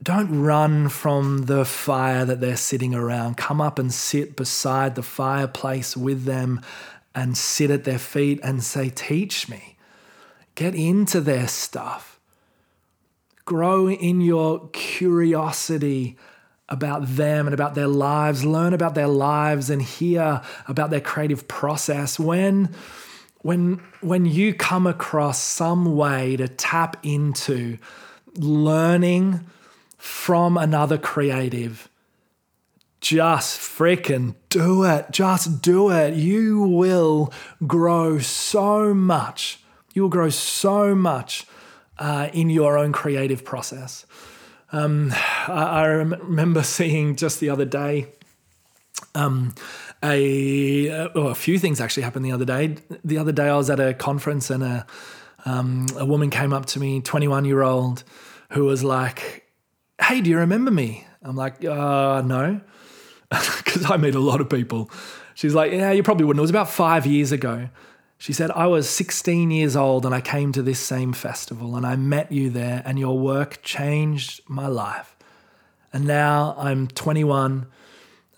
don't run from the fire that they're sitting around. Come up and sit beside the fireplace with them and sit at their feet and say, Teach me. Get into their stuff. Grow in your curiosity about them and about their lives. Learn about their lives and hear about their creative process. When when when you come across some way to tap into learning from another creative just freaking do it. Just do it. You will grow so much. You will grow so much uh, in your own creative process. Um, I, I, remember (laughs) seeing just the other day um, a, well, a few things actually happened the other day. The other day I was at a conference and a, um, a woman came up to me, 21 year old, who was like, Hey, do you remember me? I'm like, uh, no, (laughs) because I meet a lot of people. She's like, Yeah, you probably wouldn't. It was about five years ago. She said, I was 16 years old and I came to this same festival and I met you there, and your work changed my life. And now I'm 21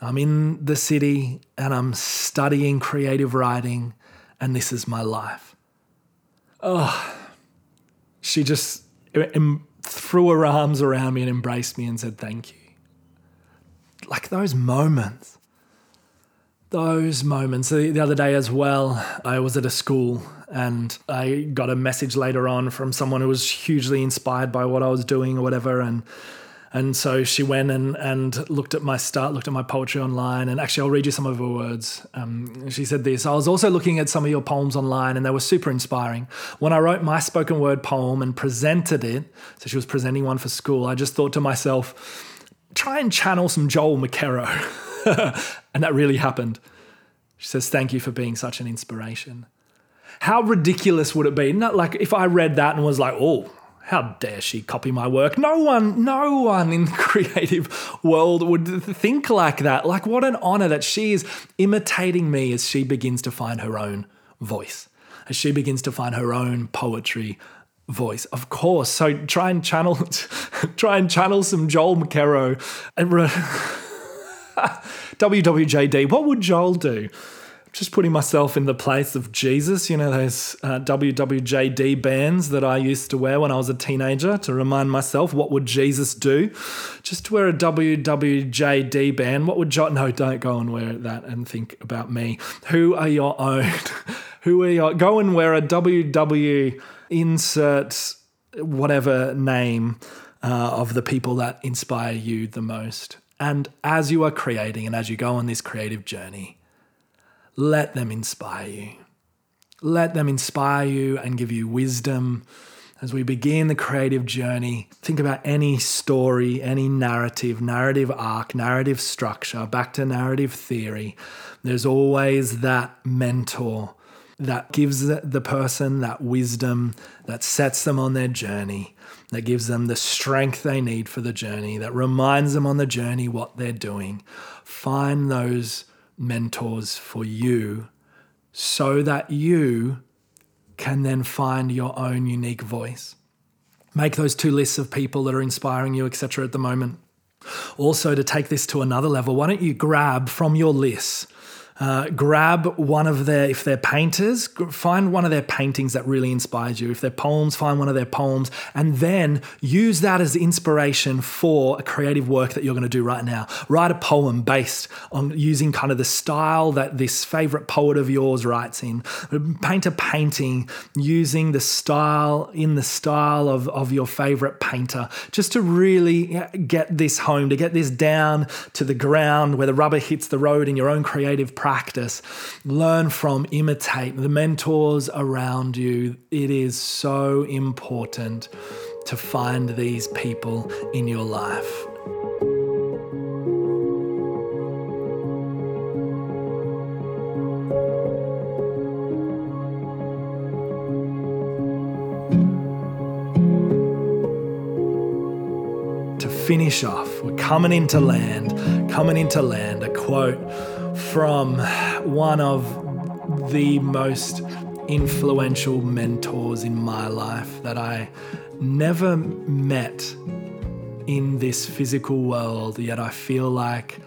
I'm in the city and I'm studying creative writing, and this is my life. Oh, she just threw her arms around me and embraced me and said, Thank you. Like those moments. Those moments. The other day as well, I was at a school and I got a message later on from someone who was hugely inspired by what I was doing or whatever. And and so she went and, and looked at my start, looked at my poetry online. And actually, I'll read you some of her words. Um, she said this I was also looking at some of your poems online, and they were super inspiring. When I wrote my spoken word poem and presented it, so she was presenting one for school, I just thought to myself, try and channel some Joel McKerrow. (laughs) and that really happened. She says, Thank you for being such an inspiration. How ridiculous would it be? Not like if I read that and was like, oh, how dare she copy my work? No one, no one in the (laughs) creative world would think like that. Like, what an honor that she is imitating me as she begins to find her own voice, as she begins to find her own poetry voice. Of course. So try and channel, (laughs) try and channel some Joel McKerrow. (laughs) WWJD, what would Joel do? Just putting myself in the place of Jesus. You know, those uh, WWJD bands that I used to wear when I was a teenager to remind myself what would Jesus do. Just wear a WWJD band, what would John? No, don't go and wear that and think about me. Who are your own? (laughs) Who are your? Go and wear a WW insert whatever name uh, of the people that inspire you the most. And as you are creating and as you go on this creative journey, let them inspire you. Let them inspire you and give you wisdom. As we begin the creative journey, think about any story, any narrative, narrative arc, narrative structure, back to narrative theory. There's always that mentor that gives the person that wisdom, that sets them on their journey, that gives them the strength they need for the journey, that reminds them on the journey what they're doing. Find those mentors for you so that you can then find your own unique voice. Make those two lists of people that are inspiring you, etc., at the moment. Also, to take this to another level, why don't you grab from your list uh, grab one of their, if they're painters, find one of their paintings that really inspires you. If they're poems, find one of their poems, and then use that as inspiration for a creative work that you're going to do right now. Write a poem based on using kind of the style that this favorite poet of yours writes in. Paint a painting using the style, in the style of, of your favorite painter, just to really get this home, to get this down to the ground where the rubber hits the road in your own creative process practice, learn from, imitate the mentors around you. It is so important to find these people in your life. To finish off, we're coming into land, coming into land, a quote from one of the most influential mentors in my life that I never met in this physical world, yet I feel like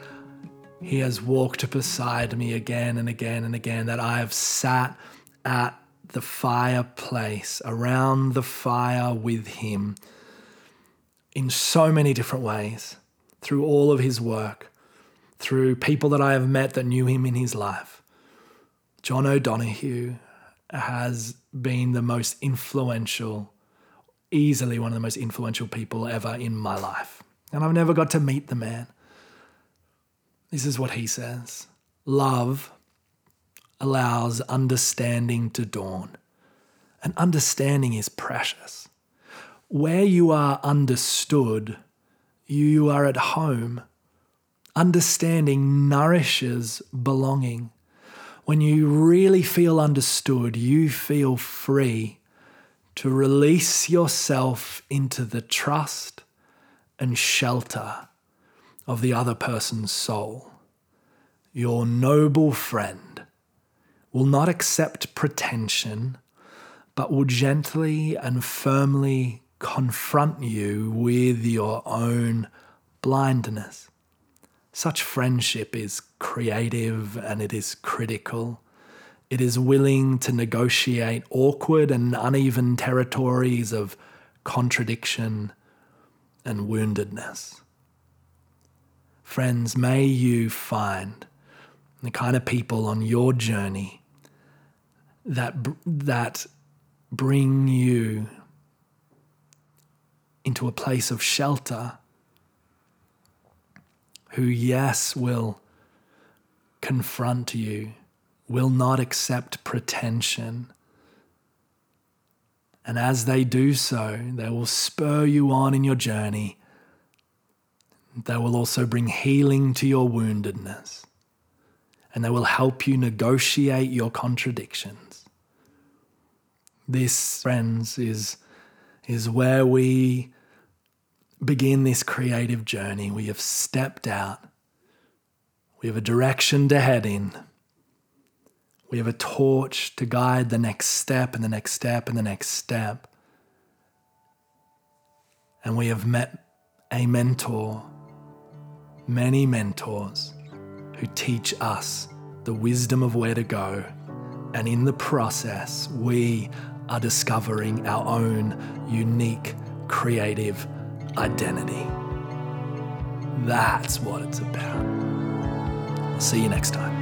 he has walked beside me again and again and again, that I have sat at the fireplace, around the fire with him in so many different ways through all of his work through people that I have met that knew him in his life. John O'Donohue has been the most influential, easily one of the most influential people ever in my life. And I've never got to meet the man. This is what he says Love allows understanding to dawn, and understanding is precious. Where you are understood, you are at home Understanding nourishes belonging. When you really feel understood, you feel free to release yourself into the trust and shelter of the other person's soul. Your noble friend will not accept pretension, but will gently and firmly confront you with your own blindness. Such friendship is creative and it is critical. It is willing to negotiate awkward and uneven territories of contradiction and woundedness. Friends, may you find the kind of people on your journey that, that bring you into a place of shelter, who, yes, will confront you, will not accept pretension. And as they do so, they will spur you on in your journey. They will also bring healing to your woundedness. And they will help you negotiate your contradictions. This, friends, is, is where we begin this creative journey. We have stepped out. We have a direction to head in. We have a torch to guide the next step and the next step and the next step. And we have met a mentor, many mentors who teach us the wisdom of where to go. And in the process, we are discovering our own unique creative identity. That's what it's about. I'll See you next time.